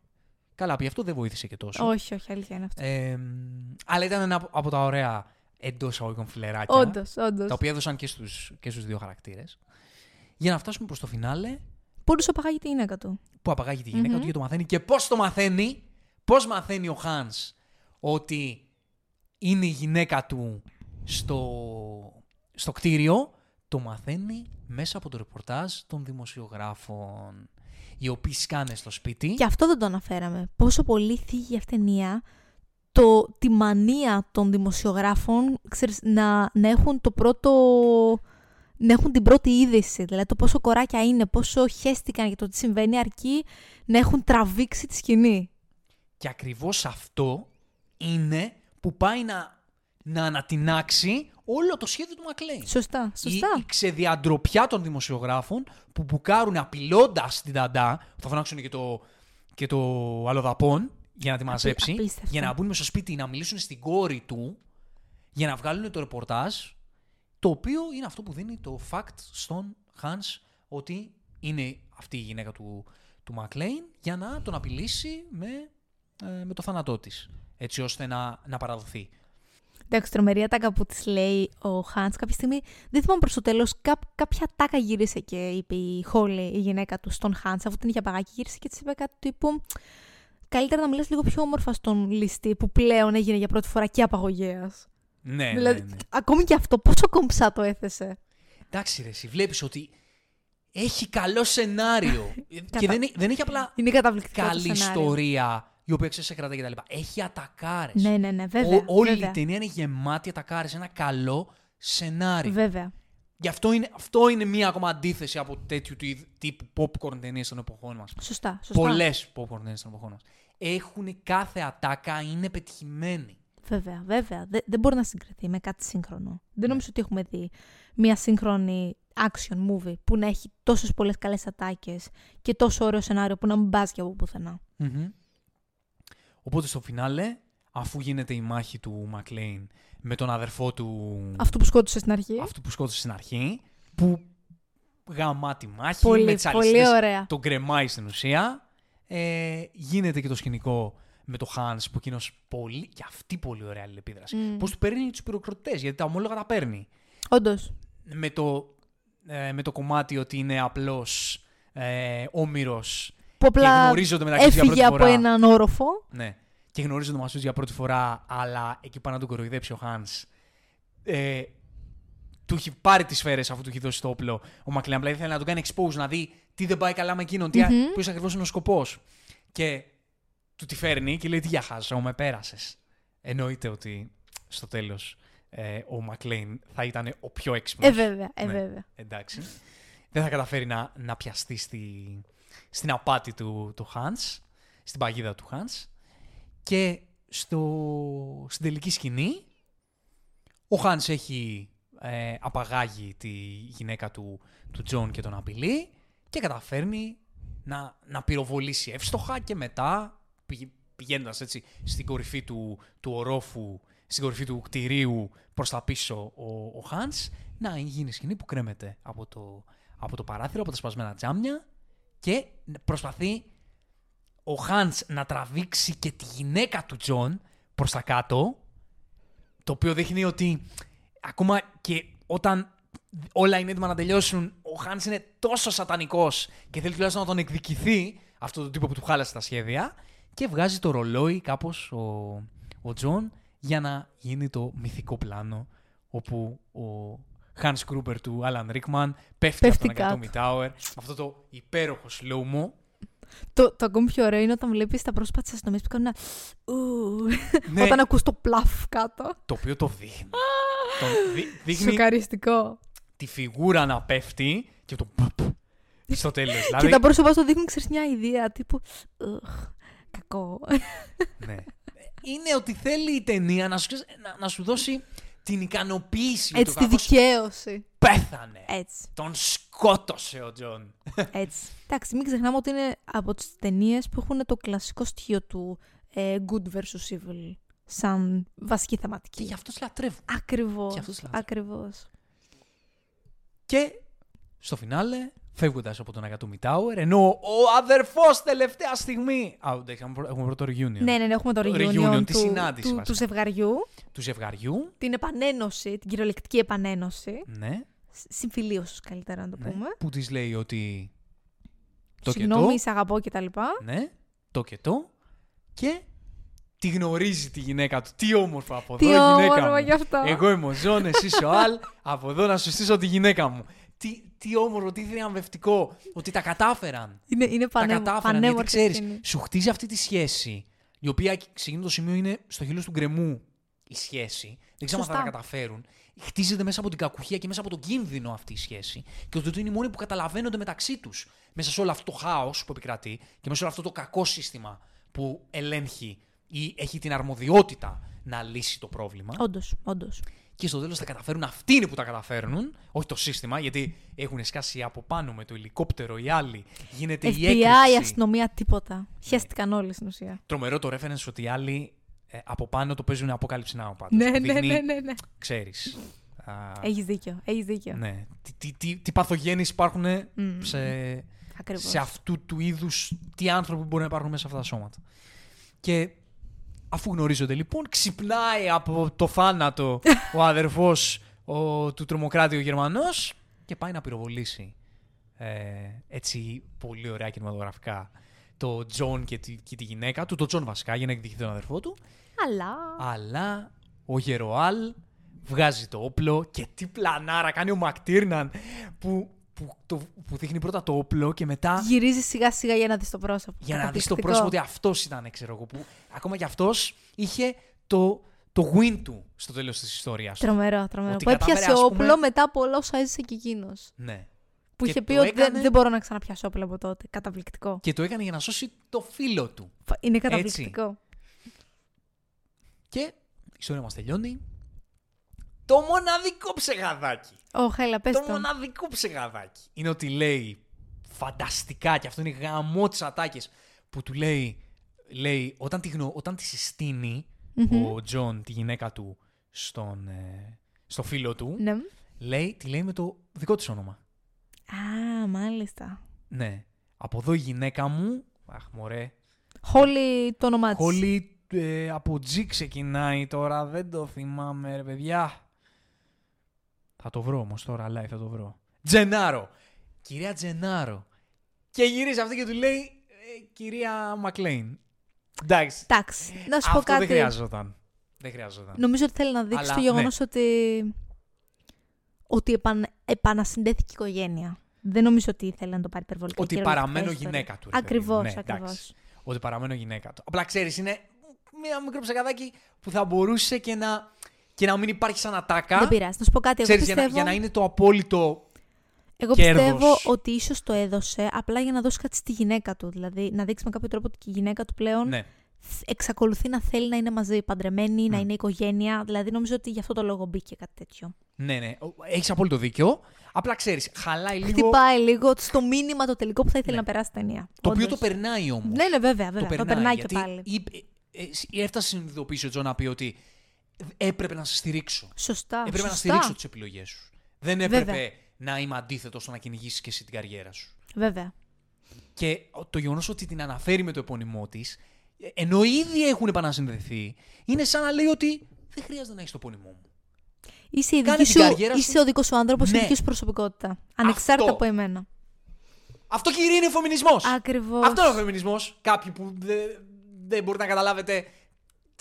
Καλά, πει αυτό δεν βοήθησε και τόσο. Όχι, όχι, αλήθεια είναι αυτό. Ε, αλλά ήταν ένα από- από τα ωραία εντός αγωγικών φιλεράκια. Όντως, όντως. Τα οποία έδωσαν και στους, και στους δύο χαρακτήρες. Για να φτάσουμε προς το φινάλε, Πού απαγάγει τη γυναίκα του. που απαγάγει τη γυναίκα Μμμ. του και το μαθαίνει. Και πώς το μαθαίνει, πώς μαθαίνει ο Χάνς ότι είναι η γυναίκα του στο, στο κτίριο, το μαθαίνει μέσα από το ρεπορτάζ των δημοσιογράφων, οι οποίοι σκάνε στο σπίτι. Και αυτό δεν το αναφέραμε. Πόσο πολύ θίγει αυτή η ταινία το, τη μανία των δημοσιογράφων ξέρεις, να, να έχουν το πρώτο να έχουν την πρώτη είδηση, δηλαδή το πόσο κοράκια είναι, πόσο χέστηκαν για το τι συμβαίνει, αρκεί να έχουν τραβήξει τη σκηνή. Και ακριβώς αυτό είναι που πάει να, να ανατινάξει όλο το σχέδιο του Μακλέιν. Σωστά, σωστά. Η, η ξεδιαντροπιά των δημοσιογράφων που μπουκάρουν απειλώντας την Ταντά, που θα φωνάξουν και το, και το αλλοδαπών για να τη μαζέψει, απίστευτο. για να μπουν μέσα στο σπίτι να μιλήσουν στην κόρη του, για να βγάλουν το ρεπορτάζ, το οποίο είναι αυτό που δίνει το fact στον Hans ότι είναι αυτή η γυναίκα του, του Μακλέιν για να τον απειλήσει με, ε, με το θάνατό της, έτσι ώστε να, να παραδοθεί. Εντάξει, τρομερή ατάκα που της λέει ο Χάντς κάποια στιγμή. Δεν θυμάμαι προς το τέλος. κάποια τάκα γύρισε και είπε η Χόλι, η γυναίκα του, στον Χάντς, αφού την είχε απαγάκι, γύρισε και της είπε κάτι τύπου. Καλύτερα να μιλάς λίγο πιο όμορφα στον ληστή που πλέον έγινε για πρώτη φορά και απαγωγέας. Ναι, δηλαδή, ναι, ναι. ακόμη και αυτό, πόσο κομψά το έθεσε. Εντάξει, ρε, εσύ βλέπεις ότι έχει καλό σενάριο. *laughs* και δεν, δεν έχει απλά Είναι καταπληκτικό το καλή σενάριο. ιστορία η οποία ξέρεις σε κρατάει κτλ. Έχει ατακάρες. Ναι, ναι, ναι, βέβαια. όλη βέβαια. η ταινία είναι γεμάτη ατακάρες. Ένα καλό σενάριο. Βέβαια. Γι' αυτό είναι, αυτό είναι μία ακόμα αντίθεση από τέτοιου του- τύπου popcorn ταινίες των εποχών μας. Σωστά. σωστά. Πολλές popcorn ταινίες των εποχών μας. Έχουν κάθε ατάκα, είναι πετυχημένη. Βέβαια, βέβαια. Δεν, δεν μπορεί να συγκριθεί με κάτι σύγχρονο. Δεν νομίζω ότι έχουμε δει μια σύγχρονη action movie που να έχει τόσες πολλές καλές ατάκες και τόσο ωραίο σενάριο που να μην μπάζει από πουθενά. Μμμ. Οπότε στο φινάλε, αφού γίνεται η μάχη του Μακλέιν με τον αδερφό του. Αυτό που σκότωσε στην αρχή. αυτού που σκότωσε στην αρχή, που γαμά τη μάχη, Πολύ, με τις πολύ αλυσίδες ωραία. τον κρεμάει στην ουσία. Ε, γίνεται και το σκηνικό με το Hans που εκείνος πολύ. και αυτή πολύ ωραία αλληλεπίδραση. Mm. Πώς του παίρνει τους πυροκροτές, γιατί τα ομόλογα τα παίρνει. Όντως. Με το, ε, με το κομμάτι ότι είναι απλός ε, όμοιρος Που και απλά γνωρίζονται μεταξύ τους για έφυγε πρώτη από φορά. έναν όροφο. Ναι. Και γνωρίζονται μαζί τους για πρώτη φορά, αλλά εκεί πάνω να τον κοροϊδέψει ο Χάνς. Ε, του έχει πάρει τις σφαίρες αφού του έχει δώσει το όπλο ο Μακλέαν. Δηλαδή θέλει να τον κάνει expose, να δει τι δεν πάει καλά με εκείνον, τι, Μμμ. ποιο ακριβώς είναι ο σκοπός. Και του τη φέρνει και λέει: Τι για χάζω, με πέρασες. Εννοείται ότι στο τέλος ε, ο Μακλέιν θα ήταν ο πιο έξυπνος. Ε, βέβαια, ε, Ναι. βέβαια. Εντάξει. Δεν θα καταφέρει να, να πιαστεί στη, στην απάτη του, του Hans, στην παγίδα του Hans. Και στο, στην τελική σκηνή, ο Hans έχει ε, απαγάγει τη γυναίκα του, του Τζον και τον απειλεί και καταφέρνει να, να πυροβολήσει εύστοχα και μετά πηγαίνοντας έτσι στην κορυφή του, του ορόφου, στην κορυφή του κτηρίου προς τα πίσω ο, ο Hans, να γίνει σκηνή που κρέμεται από το, από το παράθυρο, από τα σπασμένα τζάμια και προσπαθεί ο Hans να τραβήξει και τη γυναίκα του Τζον προς τα κάτω, το οποίο δείχνει ότι ακόμα και όταν όλα είναι έτοιμα να τελειώσουν, ο Hans είναι τόσο σατανικός και θέλει τουλάχιστον να τον εκδικηθεί αυτό το τύπο που του χάλασε τα σχέδια και βγάζει το ρολόι κάπως ο, ο Τζον για να γίνει το μυθικό πλάνο όπου ο Hans Gruber του Alan Rickman πέφτει, Πέφτει από τον Nakatomi κάτω. Tower με αυτό το υπέροχο slow-mo Το, το ακόμη πιο ωραίο είναι όταν βλέπεις τα πρόσωπα της αστυνομίας που κάνουν ένα. Ου, Ναι. Όταν ακούς το πλαφ κάτω. το οποίο το δείχνει. Τον δει- δείχνει Σοκαριστικό. τη φιγούρα να πέφτει και το πουπ στο τέλος. Και δηλαδή, τα πρόσωπα σου δείχνουν, ξέρεις, μια ιδέα τύπου. «Ουχ, κακό. ναι. Είναι ότι θέλει η ταινία να σου, ξέρεις, να, να σου δώσει την ικανοποίηση ότι Έτσι, ο τη κακός δικαίωση. πέθανε. Έτσι. Τον σκότωσε ο Τζον. Έτσι. Εντάξει, μην ξεχνάμε ότι είναι από τις ταινίες που έχουν το κλασικό στοιχείο του ε, good versus evil σαν βασική και θεματική. γι' αυτό τους λατρεύω. Ακριβώς. Και αυτούς λατρεύω. Ακριβώς. Και στο φινάλε, φεύγοντας από τον Agatumi Tower, ενώ ο αδερφός τελευταία στιγμή. Α, εντάξει, έχουμε πρω- έχουμε πρώτο reunion. Ναι, ναι, ναι, έχουμε το Το reunion, reunion, τη του, συνάντηση του, βασικά. του ζευγαριού, Του ζευγαριού. την επανένωση, την κυριολεκτική επανένωση. Ναι, Σ- Συμφιλίωσης καλύτερα να το ναι, πούμε. που της λέει ότι. Το και Συγγνώμη, το. σ' αγαπώ κτλ. Ναι, το και το. Και τη γνωρίζει τη γυναίκα του. Τι όμορφα από εδώ, Τι η γυναίκα όμορφα μου. γι' αυτό. Εγώ είμαι ο Ζων, εσύ ο Αλ. από εδώ να σου στήσω τη γυναίκα μου. Τι, τι όμορφο, τι θριαμβευτικό. Ότι τα κατάφεραν. Είναι, είναι τα πανέμ, κατάφεραν. Γιατί πανέμορφη ξέρεις, σκηνή. σου χτίζει αυτή τη σχέση. Η οποία σε εκείνο το σημείο είναι στο χείλο του γκρεμού η σχέση. Δεν ξέρω αν θα Σωστά. τα καταφέρουν. Χτίζεται μέσα από την κακουχία και μέσα από τον κίνδυνο αυτή η σχέση. Και ότι είναι οι μόνοι που καταλαβαίνονται μεταξύ τους. Μέσα σε όλο αυτό το χάος που επικρατεί και μέσα σε όλο αυτό το κακό σύστημα που ελέγχει ή έχει την αρμοδιότητα να λύσει το πρόβλημα. Όντως, όντως. Και στο τέλος θα καταφέρουν αυτοί είναι που τα καταφέρνουν, όχι το σύστημα, γιατί έχουν σκάσει από πάνω με το ελικόπτερο οι άλλοι. Γίνεται η FBI, η έκρηξη. αστυνομία, τίποτα. Χαίστηκαν όλοι στην ουσία. Τρομερό το reference ότι οι άλλοι ε, από πάνω το παίζουν Apocalypse Now πάντως. Ναι, Που ναι, δείχνει, ναι, ναι, ναι. Ξέρεις. α, Έχεις δίκιο, έχεις δίκιο. ναι. Τι, τι, τι, τι παθογένειες υπάρχουν Μμμ. σε, Ακριβώς. σε αυτού του είδους, τι άνθρωποι μπορεί να υπάρχουν μέσα σε αυτά τα σώματα. Και Αφού γνωρίζονται λοιπόν, ξυπνάει από το θάνατο ο αδερφός ο, του τρομοκράτη ο Γερμανός και πάει να πυροβολήσει ε, έτσι πολύ ωραία κινηματογραφικά το Τζον και, τη- και τη γυναίκα του, το Τζον βασικά για να εκδικηθεί τον αδερφό του. Αλλά. Αλλά ο γερο-Αλ βγάζει το όπλο και τι πλανάρα κάνει ο Μακτήρναν που, που, το, που δείχνει πρώτα το όπλο και μετά Γυρίζει σιγά σιγά για να δεις το πρόσωπο. για να δεις το Καταπληκτικό. πρόσωπο ότι αυτός ήταν, ξέρω εγώ. Που ακόμα και αυτός είχε το, το win του στο τέλος της ιστορίας. Τρομερό, τρομερό. Ότι Που έπιασε κατάφερε, ας πούμε- όπλο μετά από όλα όσα έζησε και εκείνος. Ναι. Που Και είχε πει το ότι δεν, έκανε- δεν μπορώ να ξαναπιάσω όπλο από τότε. Καταπληκτικό. Και το έκανε για να σώσει το φίλο του. Φα- Είναι καταπληκτικό. Και η ιστορία μας τελειώνει. Το μοναδικό ψεγαδάκι. Ω, χέλα, πες το το. μοναδικό ψεγαδάκι είναι ότι λέει φανταστικά και αυτό είναι γαμό τι ατάκε που του λέει, λέει όταν, τη γνω, όταν τη συστηνει ο Τζον τη γυναίκα του στον, ε, στο φίλο του, Ναι. λέει, τη λέει με το δικό της όνομα. Α, μάλιστα. Ναι. Από εδώ η γυναίκα μου, αχ μωρέ, Χόλι το όνομά της. Χόλι ε, από G ξεκινάει τώρα, δεν το θυμάμαι ρε παιδιά. Θα το βρω όμως τώρα, live θα το βρω. Τζενάρο. Κυρία Τζενάρο. Και γυρίζει αυτή και του λέει, «Ε, κυρία Μακλέιν. Εντάξει. Εντάξει, να σου πω Αυτό κάτι. δεν χρειαζόταν. Δεν χρειαζόταν. Νομίζω ότι θέλει να δείξει Αλλά, το γεγονός ότι. ότι επαν... επανασυνδέθηκε η οικογένεια. Δεν νομίζω ότι ήθελε να το πάρει υπερβολικά. Ότι κυριολεκτικά παραμένω ιστορία. γυναίκα του. ρε παιδί μου. Ακριβώς, Ναι, εντάξει. ακριβώς. Ότι παραμένω γυναίκα του. Απλά ξέρεις, είναι ένα μικρό ψεκαδάκι που θα μπορούσε και να, και να μην υπάρχει σαν ατάκα. Δεν πειράζει. Να σου πω κάτι. Εγώ Ξέρεις, για, πιστεύω, να, για να είναι το απόλυτο. εγώ κέρδος. πιστεύω ότι ίσως το έδωσε απλά για να δώσει κάτι στη γυναίκα του. Δηλαδή να δείξει με κάποιο τρόπο ότι η γυναίκα του πλέον Ναι. εξακολουθεί να θέλει να είναι μαζί, παντρεμένη, να Μμ. είναι οικογένεια. Δηλαδή νομίζω ότι γι' αυτό το λόγο μπήκε κάτι τέτοιο. Ναι, ναι. Έχεις απόλυτο δίκιο. Απλά ξέρεις, χαλάει λίγο. Χτυπάει λίγο στο μήνυμα το τελικό που θα ήθελε Ναι. να περάσει η ταινία. Το οποίο Όντως. το περνάει όμως. Ναι, ναι, βέβαια, βέβαια. Το περνάει, γιατί και πάλι. είπε- ε, ε, έφτασε να συνειδητοποιήσει ο Τζον να πει ότι έπρεπε να σε στηρίξω. Σωστά. έπρεπε να σωστά. στηρίξω τις επιλογές σου. Δεν έπρεπε Βέβαια. να είμαι αντίθετος στο να κυνηγήσεις και εσύ την καριέρα σου. Βέβαια. Και το γεγονός ότι την αναφέρει με το επώνυμό της, ενώ ήδη έχουν επανασυνδεθεί, είναι σαν να λέει ότι δεν χρειάζεται να έχεις το επώνυμό μου. Είσαι, η Κάνε δική την σου, καριέρα σου. είσαι ο δικός σου άνθρωπος, η Ναι. δική σου προσωπικότητα. Ανεξάρτητα Αυτό. από εμένα. Αυτό κύριε είναι φεμινισμός. Ακριβώς. Αυτό είναι ο φεμινισμός. Κάποιοι που δεν δεν μπορείτε να καταλάβετε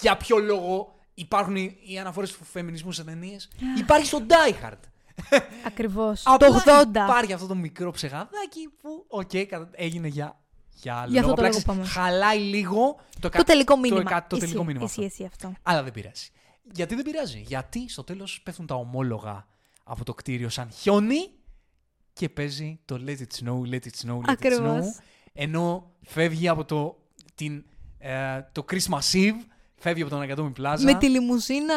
για ποιο λόγο υπάρχουν οι, οι αναφορές του φεμινισμού σε ταινίες. Υπάρχει στο Die Hard. Ακριβώς. *laughs* Απλά Το 80. Υπάρχει αυτό το μικρό ψεγαδάκι που, οκ, κατα- έγινε για, για άλλο Για αυτό λόγο. το Απλά λόγο πάμε. χαλάει λίγο το, κα- Το τελικό μήνυμα. εκα- το Εσύ, τελικό μήνυμα. Έτσι, αυτό. εσύ αυτό. Αλλά δεν πειράζει. Γιατί δεν πειράζει; Γιατί στο τέλος πέφτουν τα ομόλογα από το κτίριο σαν χιόνι και παίζει το Let it snow, let it snow, let it snow. Ακριβώς. Ενώ φεύγει από το, την, ε, το Christmas Eve, φεύγει από τον Ακατόμι Πλάζα, Με τη λιμουζίνα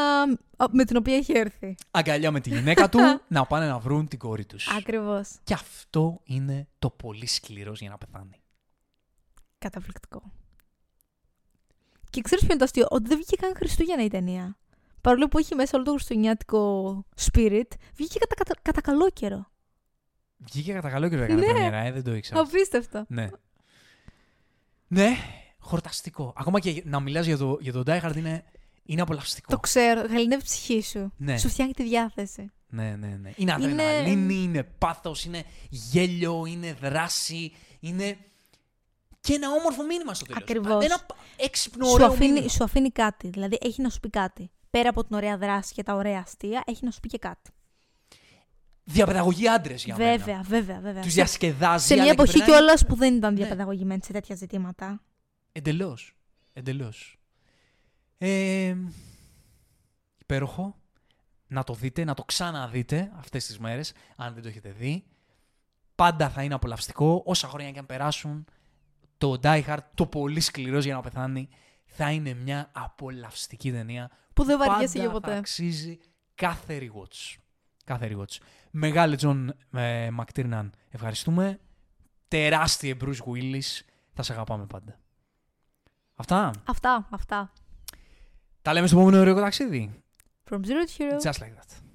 α, με την οποία έχει έρθει. αγκαλιά με τη γυναίκα του, *laughs* να πάνε να βρουν την κόρη τους. Ακριβώς. Και αυτό είναι το πολύ σκληρός για να πεθάνει. Καταπληκτικό. Και ξέρεις ποιο είναι το αστείο, ότι δεν βγήκε καν Χριστούγεννα η ταινία. Παρόλο που έχει μέσα όλο το χριστουγεννιάτικο spirit, βγήκε κατά, κατά, κατά καλό καιρό. Βγήκε κατά καλό καιρό έκανε Ναι. πρεμιέρα, ε, δεν το ήξερα. Απίστευτο. Ναι. Ναι, χορταστικό. Ακόμα και να μιλάς για το, για το Die Hard είναι, είναι απολαυστικό. Το ξέρω, γαλινεύει η ψυχή σου. Ναι. Σου φτιάχνει τη διάθεση. Ναι, ναι, ναι. Είναι Είναι- αδρεναλίνη, είναι πάθος, είναι γέλιο, είναι δράση, είναι και ένα όμορφο μήνυμα στο τέλος. Ακριβώς. Ένα π- έξυπνο, Σου ωραίο αφήνει, μήνυμα. σου αφήνει κάτι. Δηλαδή έχει να σου πει κάτι. Πέρα από την ωραία δράση και τα ωραία αστεία, έχει να σου πει και κάτι. Διαπαιδαγωγή άντρες για μένα. Βέβαια, βέβαια, βέβαια. Τους Σε- διασκεδάζει. σε μια αλλά και εποχή περνάει- κιόλας που δεν ήταν Ναι. διαπαιδαγωγημένοι σε τέτοια ζητήματα. Εντελώς. Εντελώς. Ε, υπέροχο. Να το δείτε, να το ξαναδείτε αυτές τις μέρες, αν δεν το έχετε δει. Πάντα θα είναι απολαυστικό, όσα χρόνια και αν περάσουν. Το Die Hard, το πολύ σκληρός για να πεθάνει, θα είναι μια απολαυστική ταινία. Που δεν Πάντα βαριέσαι για θα ποτέ. αξίζει κάθε rewatch. Κάθε rewatch. Μεγάλε Τζον ε, Μακτήρναν, ευχαριστούμε. Τεράστιε Bruce Willis, θα σε αγαπάμε πάντα. Αυτά. Αυτά, αυτά. Τα λέμε στο επόμενο ωραίο ταξίδι. From zero to hero. Just like that.